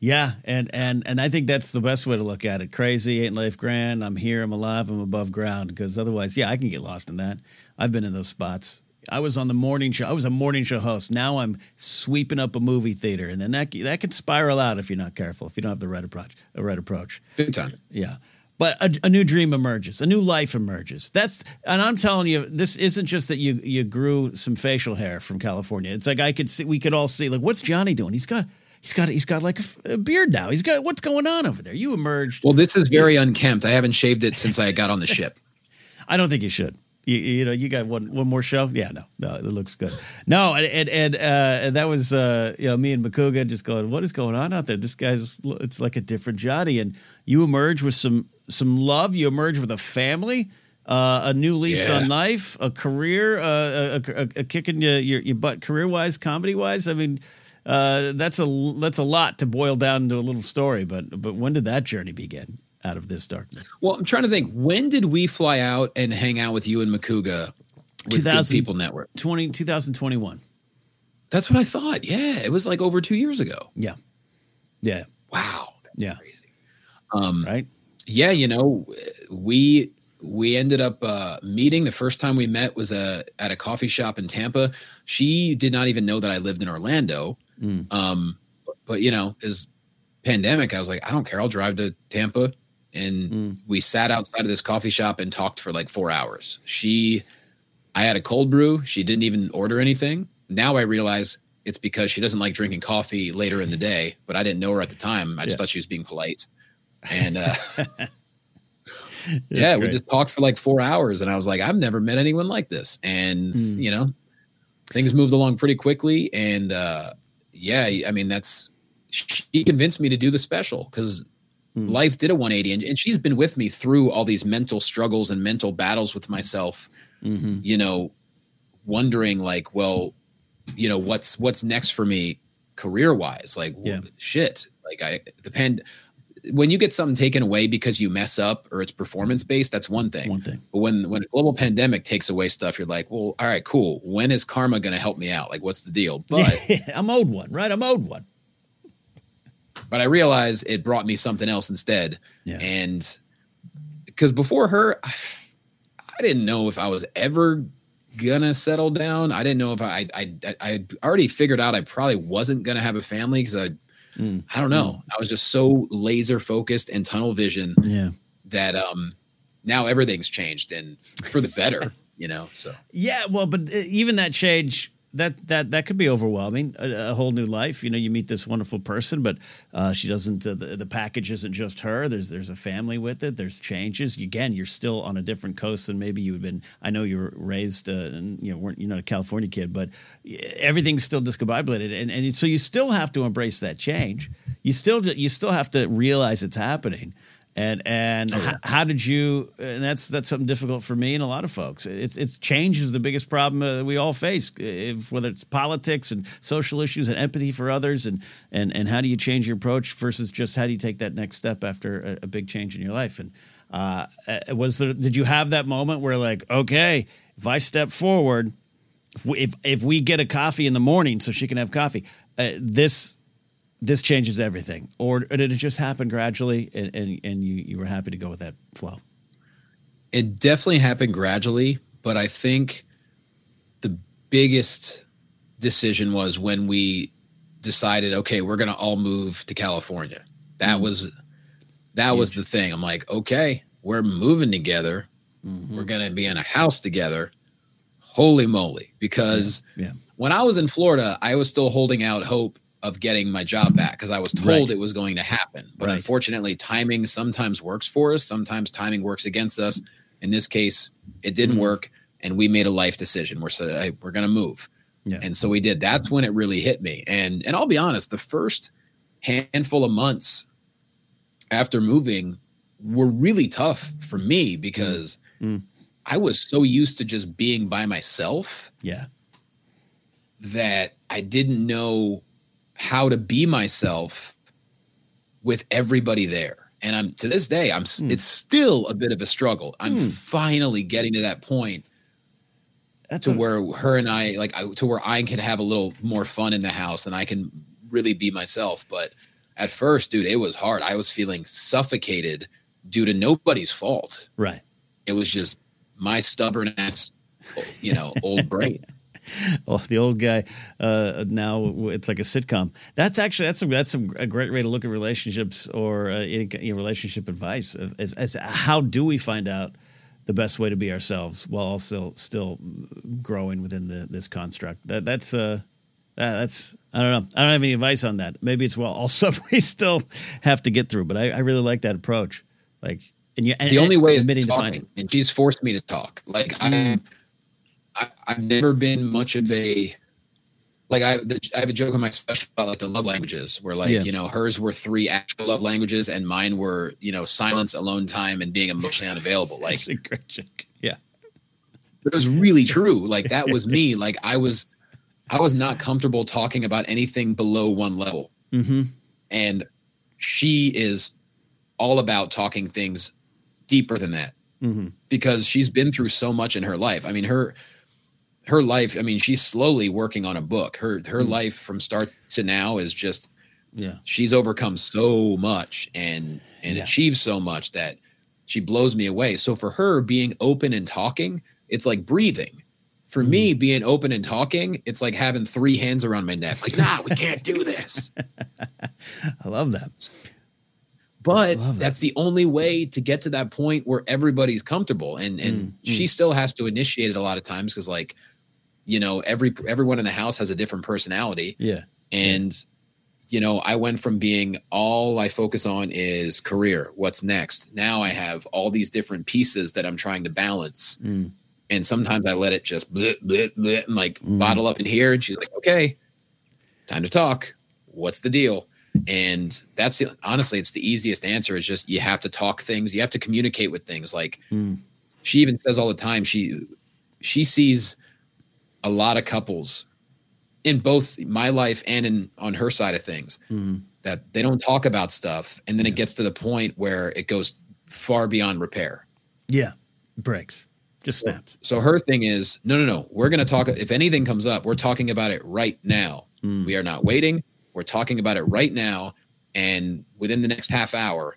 Yeah, and and and I think that's the best way to look at it. Crazy ain't life grand. I'm here. I'm alive. I'm above ground. Because otherwise, yeah, I can get lost in that. I've been in those spots. I was on the morning show. I was a morning show host. Now I'm sweeping up a movie theater, and then that that can spiral out if you're not careful. If you don't have the right approach, a right approach. Good time. Yeah. But a, a, new dream emerges, a new life emerges. That's, and I'm telling you, this isn't just that you you grew some facial hair from California. It's like I could see, we could all see, like, what's Jonny doing? He's got, he's got, he's got like a, beard now. He's got, what's going on over there? You emerged. Well, this is very unkempt. I haven't shaved it since I got on the ship. I don't think you should. You, you, know, you got one one more show. Yeah, no, no, it looks good. No, and and and, uh, that was uh, you know me and Makuga just going, what is going on out there? This guy's it's like a different Jonny, and you emerge with some some love. You emerge with a family. Uh, a new lease yeah. on life, a career, uh, a, a, a, kick in your, your, your butt career wise, comedy wise. I mean, uh, that's a that's a lot to boil down into a little story. But but when did that journey begin? out of this darkness. Well, I'm trying to think. When did we fly out and hang out with you and Makuga with Good People Network? 20, 2021. That's what I thought. Yeah, it was like over two years ago. Yeah, yeah. Wow. yeah. Crazy. Um, right. Yeah, you know, we we ended up uh, meeting. The first time we met was uh, at a coffee shop in Tampa. She did not even know that I lived in Orlando. Mm. Um, but, you know, as pandemic, I was like, I don't care. I'll drive to Tampa and mm. we sat outside of this coffee shop and talked for like four hours. She, I had a cold brew. She didn't even order anything. Now I realize it's because she doesn't like drinking coffee later in the day, but I didn't know her at the time. I just yeah. thought she was being polite. And uh, yeah, great. we just talked for like four hours. And I was like, I've never met anyone like this. And, mm. you know, things moved along pretty quickly. And uh, yeah, I mean, that's, she convinced me to do the special because mm. life did a 180 and, and, she's been with me through all these mental struggles and mental battles with myself mm-hmm. you know wondering like well you know what's what's next for me career wise like yeah. shit like i the depend when you get something taken away because you mess up or it's performance based that's one thing. One thing. But when when a global pandemic takes away stuff you're like well all right cool. When is karma going to help me out? Like what's the deal? But i'm owed one right? I'm owed one. But I realize it brought me something else instead. Yeah. And because before her, I didn't know if I was ever gonna settle down. I didn't know if I I I, I already figured out I probably wasn't gonna have a family because I mm. I don't know. Mm. I was just so laser focused and tunnel vision. Yeah. That um now everything's changed and for the better. you know so yeah well but uh, even that change that that that could be overwhelming. A, a, whole new life. You know, you meet this wonderful person, but uh, she doesn't. Uh, the, the package isn't just her. There's there's a family with it. There's changes. Again, you're still on a different coast than maybe you've been. I know you were raised, uh, and you know, weren't you're not a California kid, but everything's still discombobulated, and and so you still have to embrace that change. You still you still have to realize it's happening. And and oh, yeah. how, how, did you? And that's that's something difficult for me and a lot of folks. It's it's change is the biggest problem uh, we all face. If, whether it's politics and social issues and empathy for others, and and and how do you change your approach versus just how do you take that next step after a, a big change in your life? And uh, was there? Did you have that moment where like, okay, if I step forward, if if we get a coffee in the morning so she can have coffee, uh, this this changes everything, or did it just happen gradually, and and, and you you were happy to go with that flow? It definitely happened gradually, but I think the biggest decision was when we decided, okay, we're going to all move to California. That mm-hmm. was that was the thing. I'm like, okay, we're moving together. Mm-hmm. We're going to be in a house together. Holy moly! Because yeah. Yeah. when I was in Florida, I was still holding out hope of getting my job back because I was told right. it was going to happen. But right. unfortunately, timing sometimes works for us, sometimes timing works against us. In this case, it didn't mm-hmm. work, and we made a life decision. We're so hey, we're gonna move, yeah. and so we did. That's when it really hit me. And and I'll be honest, the first handful of months after moving were really tough for me because mm. I was so used to just being by myself. Yeah. That I didn't know how to be myself with everybody there. And I'm to this day, I'm mm. it's still a bit of a struggle. I'm mm. finally getting to that point That's to a- where her and I like to where I can have a little more fun in the house and I can really be myself. But at first, dude, it was hard. I was feeling suffocated due to nobody's fault. Right. It was just my stubborn ass, you know, old brain. oh, the old guy. Uh, now it's like a sitcom. That's actually that's a, that's a, a great way to look at relationships or uh, any, any relationship advice. As, as how do we find out the best way to be ourselves while also still growing within the, this construct? That that's uh, that's I don't know. I don't have any advice on that. Maybe it's well also we still have to get through, but I, I really like that approach. Like, and you and, the only way admitting is talking, and she's forced me to talk. Like I'm, I, I've never been much of a like I, I have a joke on my special about like the love languages where like yeah. you know hers were three actual love languages and mine were you know silence alone time and being emotionally unavailable like That's a great joke yeah it was really true like that was me like I was I was not comfortable talking about anything below one level mm-hmm. and she is all about talking things deeper than that mm-hmm. because she's been through so much in her life. I mean, her her life. I mean, she's slowly working on a book. Her her mm-hmm. life from start to now is just yeah. She's overcome so much and and yeah. achieved so much that she blows me away. So for her, being open and talking, it's like breathing. For mm-hmm. me, being open and talking, it's like having three hands around my neck. Like, nah, we can't do this. I love that. But that. that's the only way to get to that point where everybody's comfortable. And and mm, she mm. still has to initiate it a lot of times because like, you know, every everyone in the house has a different personality. Yeah. And you know, I went from being all I focus on is career, what's next. Now I have all these different pieces that I'm trying to balance. Mm. And sometimes I let it just blit, blit, blit, and like mm. bottle up in here. And she's like, okay, time to talk. What's the deal? and that's the, honestly it's the easiest answer is just you have to talk things you have to communicate with things like mm. she even says all the time she she sees a lot of couples in both my life and in on her side of things mm. that they don't talk about stuff and then yeah. it gets to the point where it goes far beyond repair yeah breaks just so, snaps so her thing is no no no we're going to talk if anything comes up we're talking about it right now mm. we are not waiting we're talking about it right now. And within the next half hour,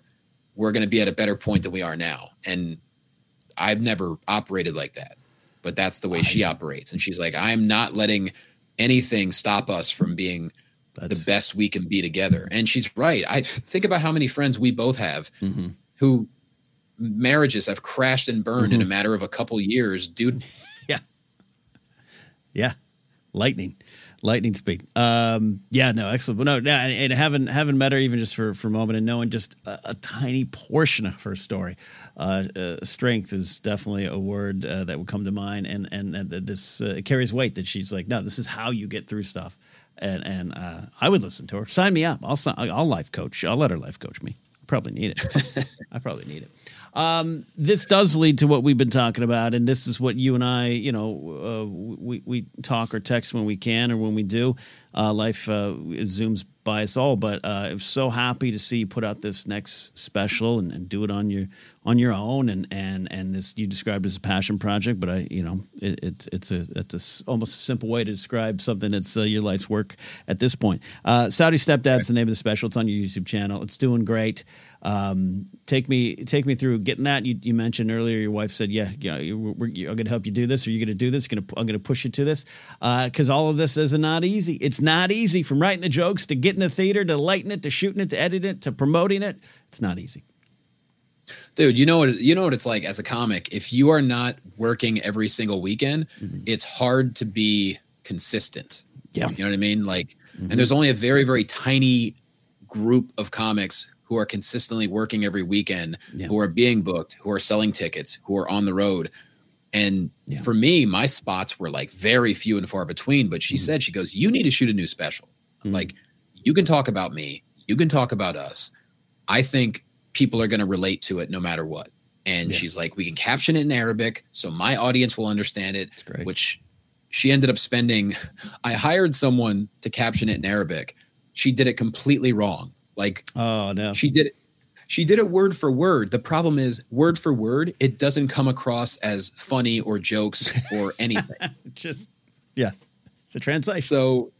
we're going to be at a better point than we are now. And I've never operated like that, but that's the way she operates. And she's like, I'm not letting anything stop us from being that's, the best we can be together. And she's right. I think about how many friends we both have mm-hmm. who marriages have crashed and burned mm-hmm. in a matter of a couple years, dude. yeah. Yeah. Lightning lightning speed. Um, yeah, no, excellent. But no, yeah, and, and, having having met her even just for, for a moment and knowing just a, a tiny portion of her story, uh, uh, strength is definitely a word uh, that would come to mind. And and, and this uh, carries weight that she's like, no, this is how you get through stuff. And and uh, I would listen to her. Sign me up. I'll I'll life coach. I'll let her life coach me. I probably need it. I probably need it. Um, this does lead to what we've been talking about, and this is what you and I, you know, uh, we we talk or text when we can or when we do. Uh, life uh, zooms by us all, but uh, I'm so happy to see you put out this next special and, and, do it on your on your own, and and and this you described as a passion project, but I, you know, it, it it's a it's a, almost a simple way to describe something that's uh, your life's work at this point. Uh, Saudi Stepdad's the name of the special. It's on your YouTube channel. It's doing great. Um, take me take me through getting that. You, you mentioned earlier your wife said, "Yeah, yeah, I'm going to help you do this. Are you going to do this? Gonna, I'm going to push you to this because uh, all of this is not easy. It's not easy from writing the jokes to getting the theater to lighting it to shooting it to editing it to promoting it. It's not easy." Dude, you know what you know what it's like as a comic. If you are not working every single weekend, mm-hmm. it's hard to be consistent. Yeah, you know what I mean. Like, mm-hmm. and there's only a very very tiny group of comics who are consistently working every weekend, Yeah. who are being booked, who are selling tickets, who are on the road. And Yeah. for me, my spots were like very few and far between. But she said, she goes, You need to shoot a new special. Mhm. Like, you can talk about me, you can talk about us. I think people are going to relate to it no matter what. And Yeah. she's like, We can caption it in Arabic so my audience will understand it, which she ended up spending. I hired someone to caption it in Arabic. She did it completely wrong. Like, oh no. she did it. She did it word for word. The problem is, word for word, it doesn't come across as funny or jokes or anything. just yeah. The translation. so,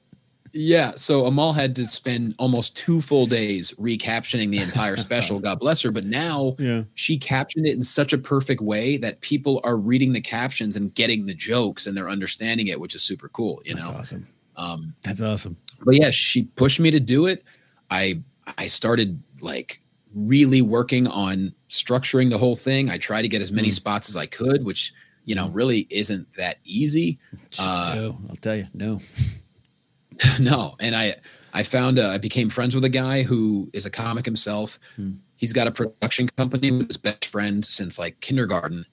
yeah. So Amal had to spend almost two full days recaptioning the entire special. God bless her. But now Yeah. she captioned it in such a perfect way that people are reading the captions and getting the jokes and they're understanding it, which is super cool. You know. That's know. awesome. Um, That's awesome. but yeah, she pushed me to do it. I I started like really working on structuring the whole thing. I tried to get as many Mm. spots as I could, which you know really isn't that easy. Uh, no, I'll tell you. No. no, and I I found uh, I became friends with a guy who is a comic himself. Hmm. He's got a production company with his best friend since like kindergarten,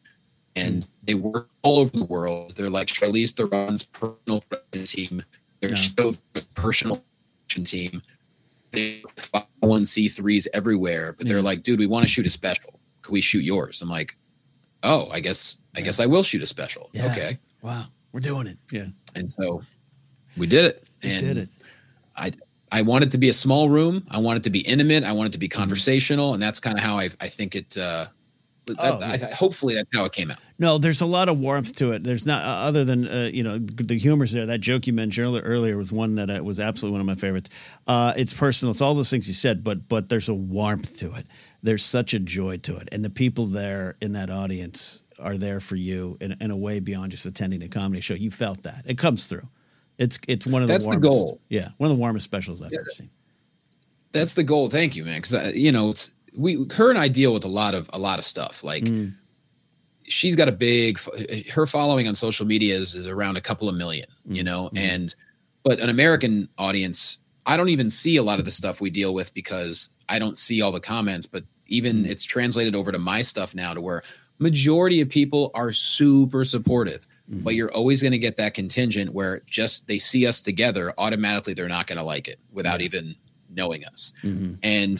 and Hmm. they work all over the world. They're like Charlize Theron's personal team. They're Yeah. show personal production team. They one C threes everywhere, but they're Yeah. like, dude, we want to shoot a special. Could we shoot yours? I'm like, oh, I guess I Yeah. guess I will shoot a special. Yeah. Okay, Wow. We're doing it. Yeah. and so we did it. We and did it. I want it to be a small room. I want it to be intimate. I want it to be Mm-hmm. conversational, and that's kind of how I I think it. Uh, that- Oh, I, I- hopefully, that's how it came out. No, there's a lot of warmth to it. There's not uh, other than uh, you know the humor's there. That joke you mentioned earlier, earlier was one that uh, was absolutely one of my favorites. Uh, it's personal. It's all those things you said, but but there's a warmth to it. There's such a joy to it, and the people there in that audience are there for you in, in a way beyond just attending a comedy show. You felt that it comes through. It's it's one of the That's the warmest, goal. Yeah, one of the warmest specials I've Yeah. ever seen. That's the goal. Thank you, man. Because you know, it's we her and I deal with a lot of a lot of stuff. Like Mm. she's got a big her following on social media is, is around a couple of million. You Mm, know, mm. and but an American audience, I don't even see a lot of the stuff we deal with because I don't see all the comments. But even Mm. it's translated over to my stuff now to where majority of people are super supportive Mm. but you're always going to get that contingent where just they see us together automatically they're not going to like it without even knowing us Mhm. and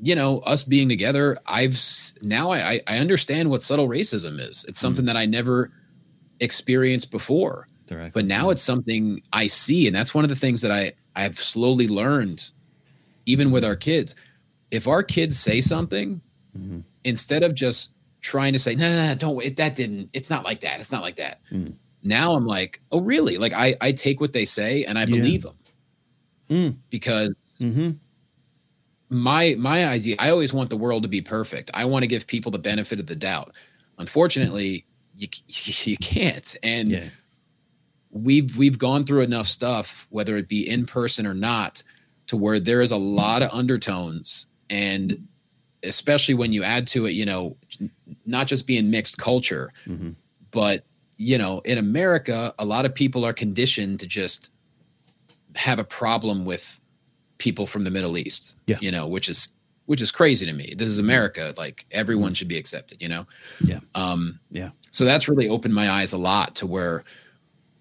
you know us being together i've now I, I- understand what subtle racism is it's something that i never experienced before Directly. but now it's something i see and that's one of the things that i i've slowly learned even with our kids if our kids say something Mhm. instead of just trying to say no no, no don't wait that didn't it's not like that it's not like that Mm. now i'm like oh really like i i take what they say and i Yeah. believe them Mm. because Mhm. My my idea i always want the world to be perfect i want to give people the benefit of the doubt unfortunately you you can't and Yeah. we've we've gone through enough stuff whether it be in person or not to where there is a lot of undertones and especially when you add to it you know not just being mixed culture Mhm. but you know in america a lot of people are conditioned to just have a problem with people from the middle east Yeah. you know which is which is crazy to me this is america like everyone should be accepted you know Yeah. um Yeah. so that's really opened my eyes a lot to where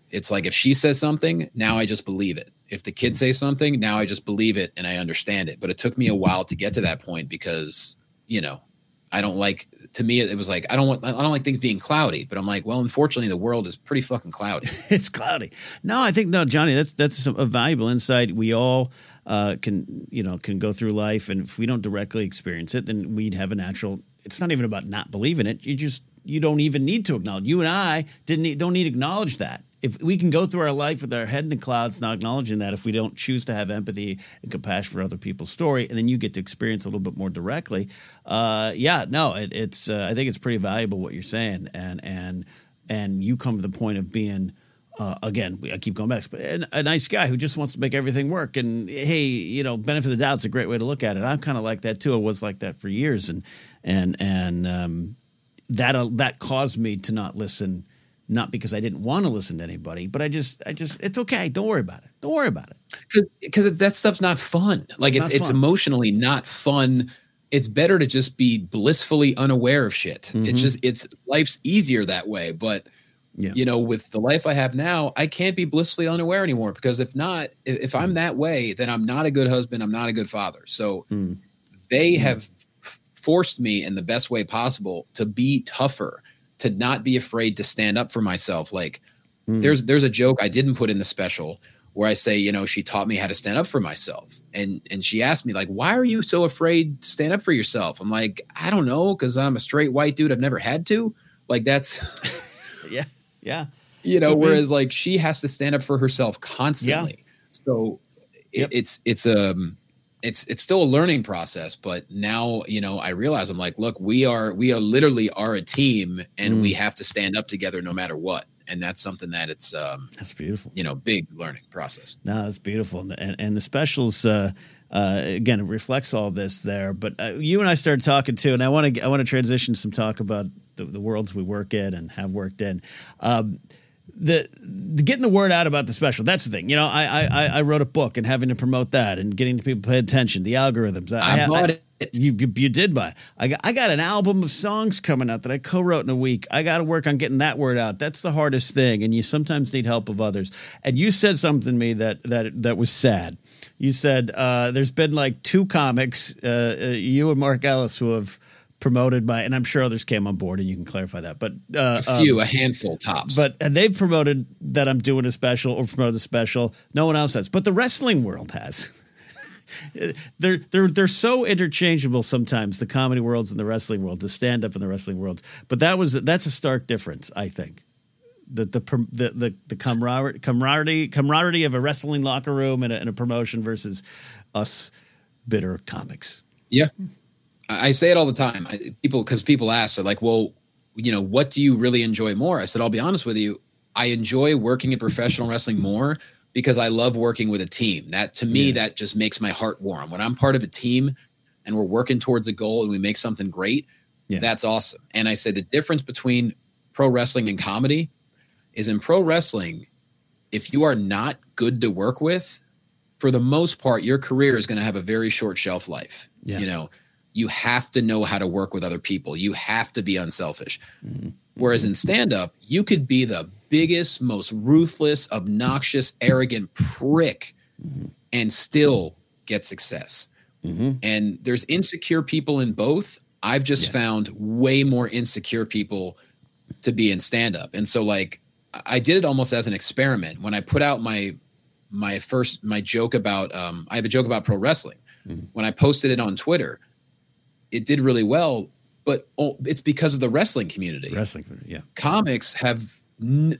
it's like if she says something now i just believe it if the kids say something now i just believe it and i understand it but it took me a while to get to that point because you know i don't like to me it was like i don't want i don't like things being cloudy but i'm like well unfortunately the world is pretty fucking cloudy it's cloudy. No, I think no, Jonny. That's that's a valuable insight. We all uh, can you know can go through life, and if we don't directly experience it, then we'd have a natural. It's not even about not believing it. You just you don't even need to acknowledge. You and I didn't need, don't need to acknowledge that. If we can go through our life with our head in the clouds, not acknowledging that, if we don't choose to have empathy and compassion for other people's story, and then you get to experience a little bit more directly, uh, yeah, no, it, it's. Uh, I think it's pretty valuable what you're saying, and and and you come to the point of being uh, again, I keep going back, but a, nice guy who just wants to make everything work. And hey, you know, benefit of the doubt is a great way to look at it. I'm kind of like that too. I was like that for years, and and and um, that uh, that caused me to not listen, not because I didn't want to listen to anybody, but I just I just it's okay. Don't worry about it. Don't worry about it. because that stuff's not fun like it's it's fun. emotionally not fun it's better to just be blissfully unaware of shit. Mhm. It's just it's life's easier that way. But Yeah. you know, with the life I have now, I can't be blissfully unaware anymore because if not, if, if I'm that way, then I'm not a good husband. I'm not a good father. So Mm. they have forced me in the best way possible to be tougher, to not be afraid to stand up for myself. Like Mm. there's there's a joke I didn't put in the special where I say, you know, she taught me how to stand up for myself. And and she asked me like, "Why are you so afraid to stand up for yourself?" I'm like, "I don't know, cuz I'm a straight white dude. I've never had to." Like that's Yeah. Yeah. you know, Could be. whereas like she has to stand up for herself constantly. Yeah. So it, Yep. it's it's um it's it's still a learning process, but now you know I realize I'm like, look, we are we are literally are a team, and Mm. we have to stand up together no matter what, and that's something that it's um That's beautiful. you know big learning process. No, that's beautiful, and and, and the specials uh, uh, again it reflects all this there. But uh, you and I started talking too, and I want to I want to transition some talk about the, the worlds we work in and have worked in. Um, the, the getting the word out about the special that's the thing you know I, I I wrote a book and having to promote that and getting people to pay attention the algorithms I, bought it. you, you you did buy. it. I got I got an album of songs coming out that I co-wrote in a week. I got to work on getting that word out. That's the hardest thing, and you sometimes need help of others. And you said something to me that that that was sad. You said uh, there's been like two comics, uh, uh, you and Mark Ellis, who have promoted by, and I'm sure others came on board, and you can clarify that. But uh, A few, a handful tops. but and they've promoted that I'm doing a special or promoted the special. No one else has, but the wrestling world has. they're they're they're so interchangeable sometimes. The comedy worlds and the wrestling world, the stand up and the wrestling worlds. But that was that's a stark difference, I think. The the the the, the camaraderie, camaraderie camaraderie of a wrestling locker room and a, and a promotion versus us bitter comics. Yeah, I say it all the time. I, people, because people ask, they're like, "Well, you know, what do you really enjoy more?" I said, "I'll be honest with you. I enjoy working in professional wrestling more because I love working with a team. That to me, Yeah. that just makes my heart warm. When I'm part of a team and we're working towards a goal and we make something great, Yeah. that's awesome." And I said the difference between pro wrestling and comedy is in pro wrestling, if you are not good to work with, for the most part, your career is going to have a very short shelf life. Yeah. You know, you have to know how to work with other people. You have to be unselfish. Mm-hmm. Whereas in stand up, you could be the biggest, most ruthless, obnoxious, arrogant prick Mm-hmm. and still get success. Mhm. And there's insecure people in both. I've just Yeah. found way more insecure people to be in stand up. And so like I did it almost as an experiment when I put out my my first my joke about um I have a joke about pro wrestling. Mhm. When I posted it on Twitter, it did really well, but oh, it's because of the wrestling community Wrestling, yeah. comics have n-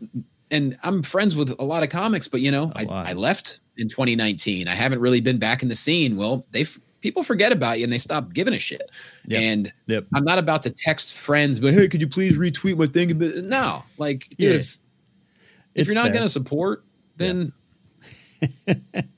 and i'm friends with a lot of comics but you know I. I left in 2019 i haven't really been back in the scene well they people forget about you and they stop giving a shit Yep. and Yep. i'm not about to text friends but hey could you please retweet my thing no like dude Yeah. if, if you're not going to support then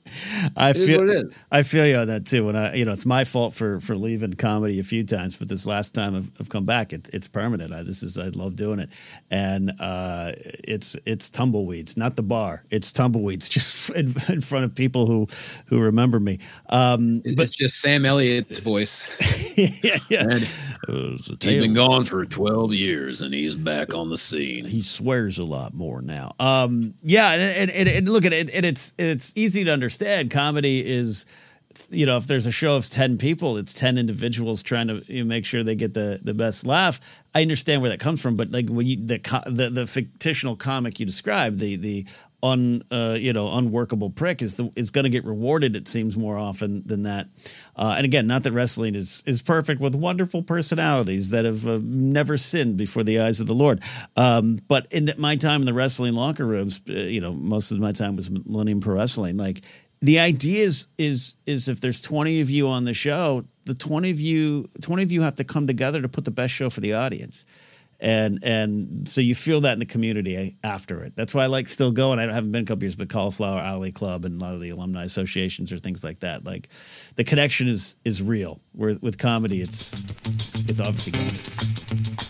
I feel what it is I feel you on that too. And I, you know, it's my fault for for leaving comedy a few times, but this last time I've, I've come back, it, it's permanent. I, this is I love doing it, and uh, it's it's tumbleweeds, not the bar. It's tumbleweeds, just in, in front of people who who remember me. Um, It- but it's just sam elliott's voice yeah, yeah. It's He's been gone for 12 years and he's back on the scene. he swears a lot more now. Um, yeah, and, and, and, and look at it, and it's it's easy to understand. Comedy is, you know, if there's a show of ten people, it's ten individuals trying to you know, make sure they get the the best laugh. I understand where that comes from, but like when you the the, the fictional comic you described, the the un uh, you know unworkable prick is the, is going to get rewarded. It seems more often than that. Uh, and again, not that wrestling is is perfect with wonderful personalities that have uh, never sinned before the eyes of the Lord. Um, but in the, my time in the wrestling locker rooms, uh, you know, most of my time was Millennium Pro Wrestling. Like the idea is is is if there's 20 of you on the show, the 20 of you 20 of you have to come together to put the best show for the audience and and so you feel that in the community eh, after it. That's why I like still going. I haven't been a couple years, but Cauliflower Alley Club and a lot of the alumni associations or things like that. Like the connection is is real. With comedy, it's it's obviously comedy.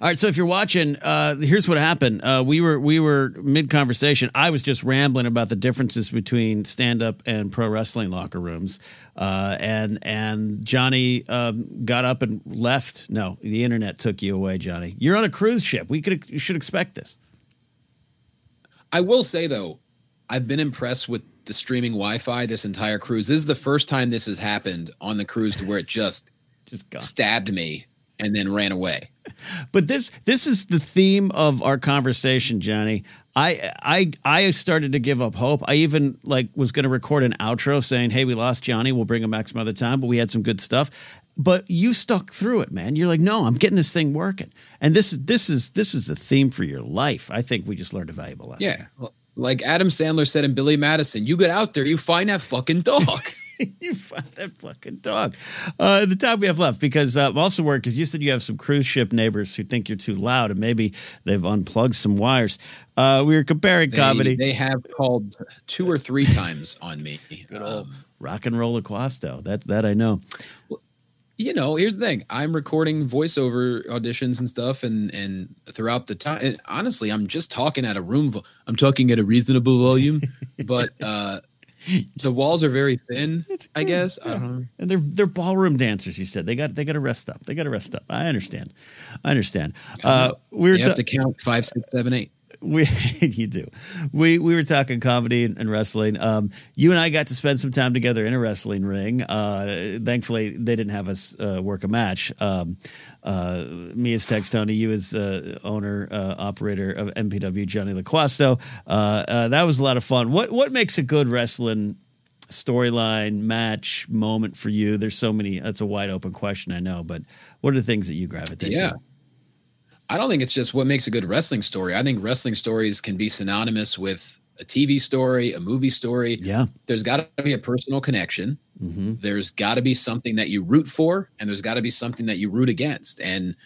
All right, so if you're watching, uh, here's what happened. Uh, we were we were mid conversation. I was just rambling about the differences between stand up and pro wrestling locker rooms, uh, and and Jonny um, got up and left. No, the internet took you away, Jonny. You're on a cruise ship. We could you should expect this. I will say though, I've been impressed with the streaming Wi-Fi this entire cruise. This is the first time this has happened on the cruise to where it just Just go. stabbed me and then ran away. But this this is the theme of our conversation, Jonny. I I I started to give up hope. I even like was going to record an outro saying, "Hey, we lost Jonny. We'll bring him back some other time." But we had some good stuff. But you stuck through it, man. You're like, "No, I'm getting this thing working." And this is this is this is the theme for your life. I think we just learned a valuable lesson. Yeah. Like Adam Sandler said in Billy Madison, you get out there, you find that fucking dog. you find that fucking dog. Uh, the time we have left, because uh, I'm also worried because you said you have some cruise ship neighbors who think you're too loud, and maybe they've unplugged some wires. Uh, we were comparing They, comedy. they have called two or three times on me. Um, Rock and roll Loquasto. That that I know. you know, here's the thing. I'm recording voiceover auditions and stuff and and throughout the time honestly, I'm just talking at a room vo- I'm talking at a reasonable volume, but uh the walls are very thin, I guess. I don't know. And they're they're ballroom dancers. You said they got they got to rest up. They got to rest up. I understand. I understand. Uh, we were You have ta- to count five, six, seven, eight. We you do. We we were talking comedy and, and wrestling. Um, you and I got to spend some time together in a wrestling ring. Uh, thankfully, they didn't have us uh, work a match. Um, uh, me as Tex Tony, you as uh, owner uh, operator of MPW Jonny Loquasto. Uh, that was a lot of fun. What what makes a good wrestling storyline match moment for you? There's so many. That's a wide open question, I know. But what are the things that you gravitate Yeah. to? I don't think it's just what makes a good wrestling story. I think wrestling stories can be synonymous with a TV story, a movie story. Yeah. There's got to be a personal connection. hmm There's got to be something that you root for, and there's got to be something that you root against. And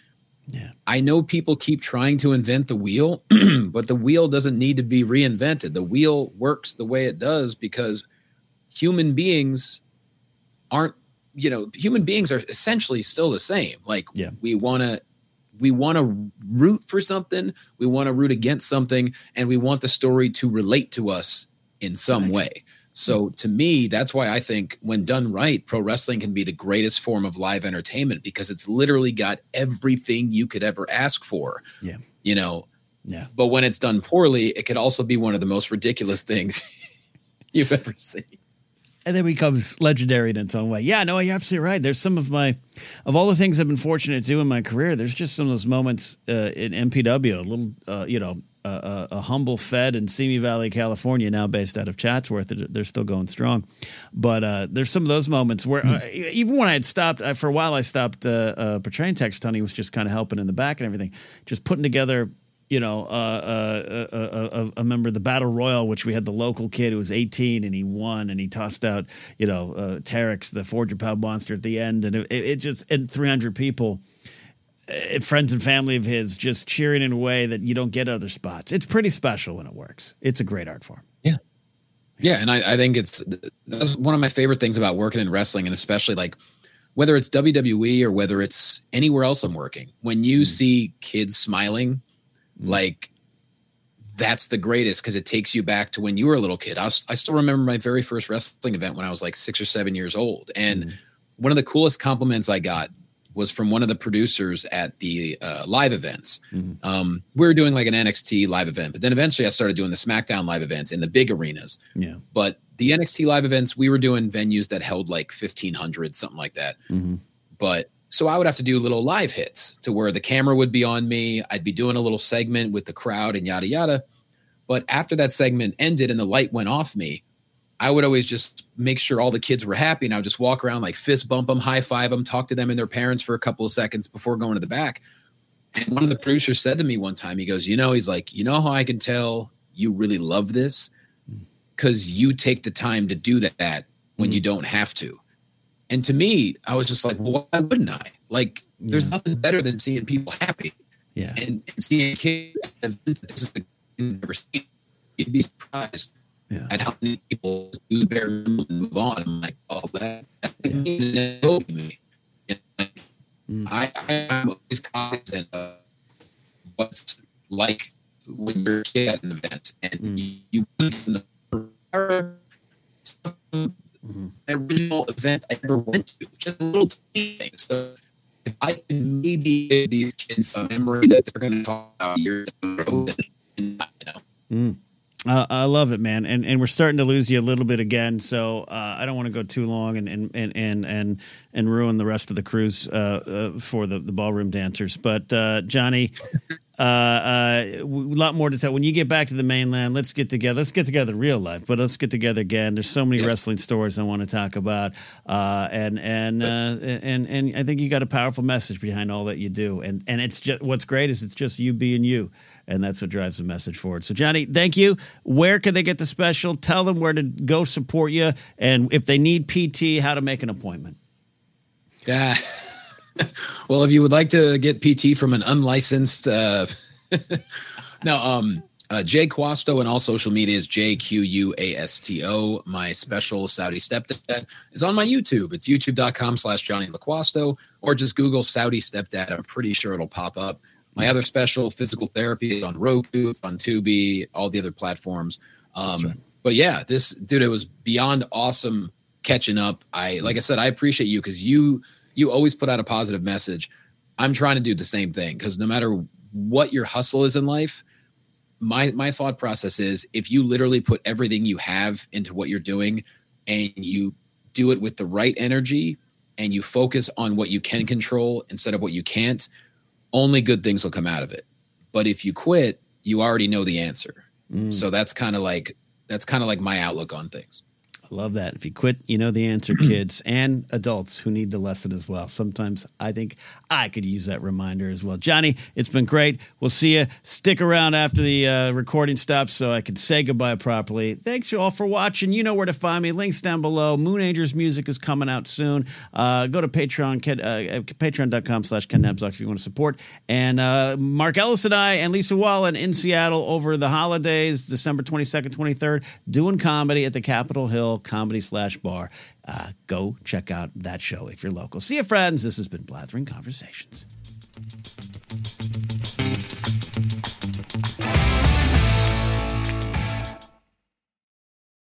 Yeah. I know people keep trying to invent the wheel, but the wheel doesn't need to be reinvented. The wheel works the way it does because human beings aren't, you know, human beings are essentially still the same. Like Yeah. we want to we want to root for something, we want to root against something, and we want the story to relate to us in some way. So to me, that's why I think when done right, pro wrestling can be the greatest form of live entertainment because it's literally got everything you could ever ask for. Yeah. You know, Yeah. but when it's done poorly, it could also be one of the most ridiculous things you've ever seen. And then becomes legendary in its own way. Yeah, no, you're absolutely right. There's some of my, of all the things I've been fortunate to do in my career, there's just some of those moments uh, in MPW, a little, uh, you know, a, a humble Fed in Simi Valley, California, now based out of Chatsworth. They're, still going strong, but uh, there's some of those moments where uh, even when I had stopped I, for a while, I stopped uh, uh, portraying Tex. Tony was just kind of helping in the back and everything, just putting together you know, uh, uh, uh, uh, a member of the Battle Royal, which we had the local kid who was 18 and he won and he tossed out, you know, uh, Terex, the 400 pound monster at the end. And it, it just, and 300 people, uh, friends and family of his, just cheering in a way that you don't get other spots. It's pretty special when it works. It's a great art form. Yeah, Yeah. and I, I think it's that's one of my favorite things about working in wrestling, and especially like whether it's WWE or whether it's anywhere else I'm working. When you see kids smiling, like that's the greatest because it takes you back to when you were a little kid. I, was, I still remember my very first wrestling event when I was like six or seven years old, and one of the coolest compliments I got was from one of the producers at the uh, live events. Um, we were doing like an NXT live event, but then eventually I started doing the SmackDown live events in the big arenas. Yeah. But the NXT live events, we were doing venues that held like 1,500, something like that. Mm-hmm. But so I would have to do little live hits to where the camera would be on me. I'd be doing a little segment with the crowd and yada, yada. But after that segment ended and the light went off me, I would always just make sure all the kids were happy. And I would just walk around like fist bump them, high five them, talk to them and their parents for a couple of seconds before going to the back. And one of the producers said to me one time, he goes, You know, he's like, You know how I can tell you really love this? Hmm. Because you take the time to do that when you hmm. don't have to. And to me, I was just like, Well, why wouldn't I? Like, there's nothing better than seeing people happy Yeah. and, and seeing kids at an that this is the never seen. You'd be surprised Yeah. at how many people do the bare minimum and move on. I'm like, oh, that, that yeah. helped me. You know, like, Mm. I, I, I'm always cognizant of what's like when you're a kid at an event and Mm. you, you in the original event I ever went to, just a little tiny thing. So if I maybe give these kids a memory that they're going to talk about years down the road, and, you know, hmm. Uh, I love it, man, and and we're starting to lose you a little bit again. So uh, I don't want to go too long and and and and and, and ruin the rest of the cruise uh, uh, for the the ballroom dancers. But uh, Jonny, uh, uh, a lot more to tell. When you get back to the mainland, let's get together. Let's get together in real life, but let's get together again. There's so many Yes. wrestling stories I want to talk about, uh, and and uh, and and I think you got a powerful message behind all that you do. And and it's just what's great is it's just you being you. And that's what drives the message forward. So, Jonny, thank you. Where can they get the special? Tell them where to go support you. And if they need PT, how to make an appointment. Yeah. well, if you would like to get PT from an unlicensed, uh, no, um, uh, Jay Quasto and all social media is J Q U A S T O. My special Saudi stepdad is on my YouTube. It's youtube.com slash Jonny Loquasto or just Google Saudi stepdad. I'm pretty sure it'll pop up. My other special physical therapy is on Roku, it's on Tubi, all the other platforms. Um, But yeah, this dude, it was beyond awesome catching up. I like I said, I appreciate you because you you always put out a positive message. I'm trying to do the same thing because no matter what your hustle is in life, my my thought process is if you literally put everything you have into what you're doing and you do it with the right energy and you focus on what you can control instead of what you can't, only good things will come out of it. But if you quit, you already know the answer. Mm. So that's kind of like that's kind of like my outlook on things. I love that. If you quit, you know the answer, kids and adults who need the lesson as well. Sometimes I think I could use that reminder as well. Jonny, it's been great. We'll see you. Stick around after the uh, recording stops so I can say goodbye properly. Thanks you all for watching. You know where to find me. Links down below. Moonagers music is coming out soon. Uh, go to Patreon, Ken, uh, patreon.com slash Ken Napzok if you want to support. And uh, Mark Ellis and I and Lisa Wallen in Seattle over the holidays, December 22nd, 23rd, doing comedy at the Capitol Hill Comedy Slash Bar. Uh, go check out that show if you're local. See you, friends. This has been Blathering Conversations.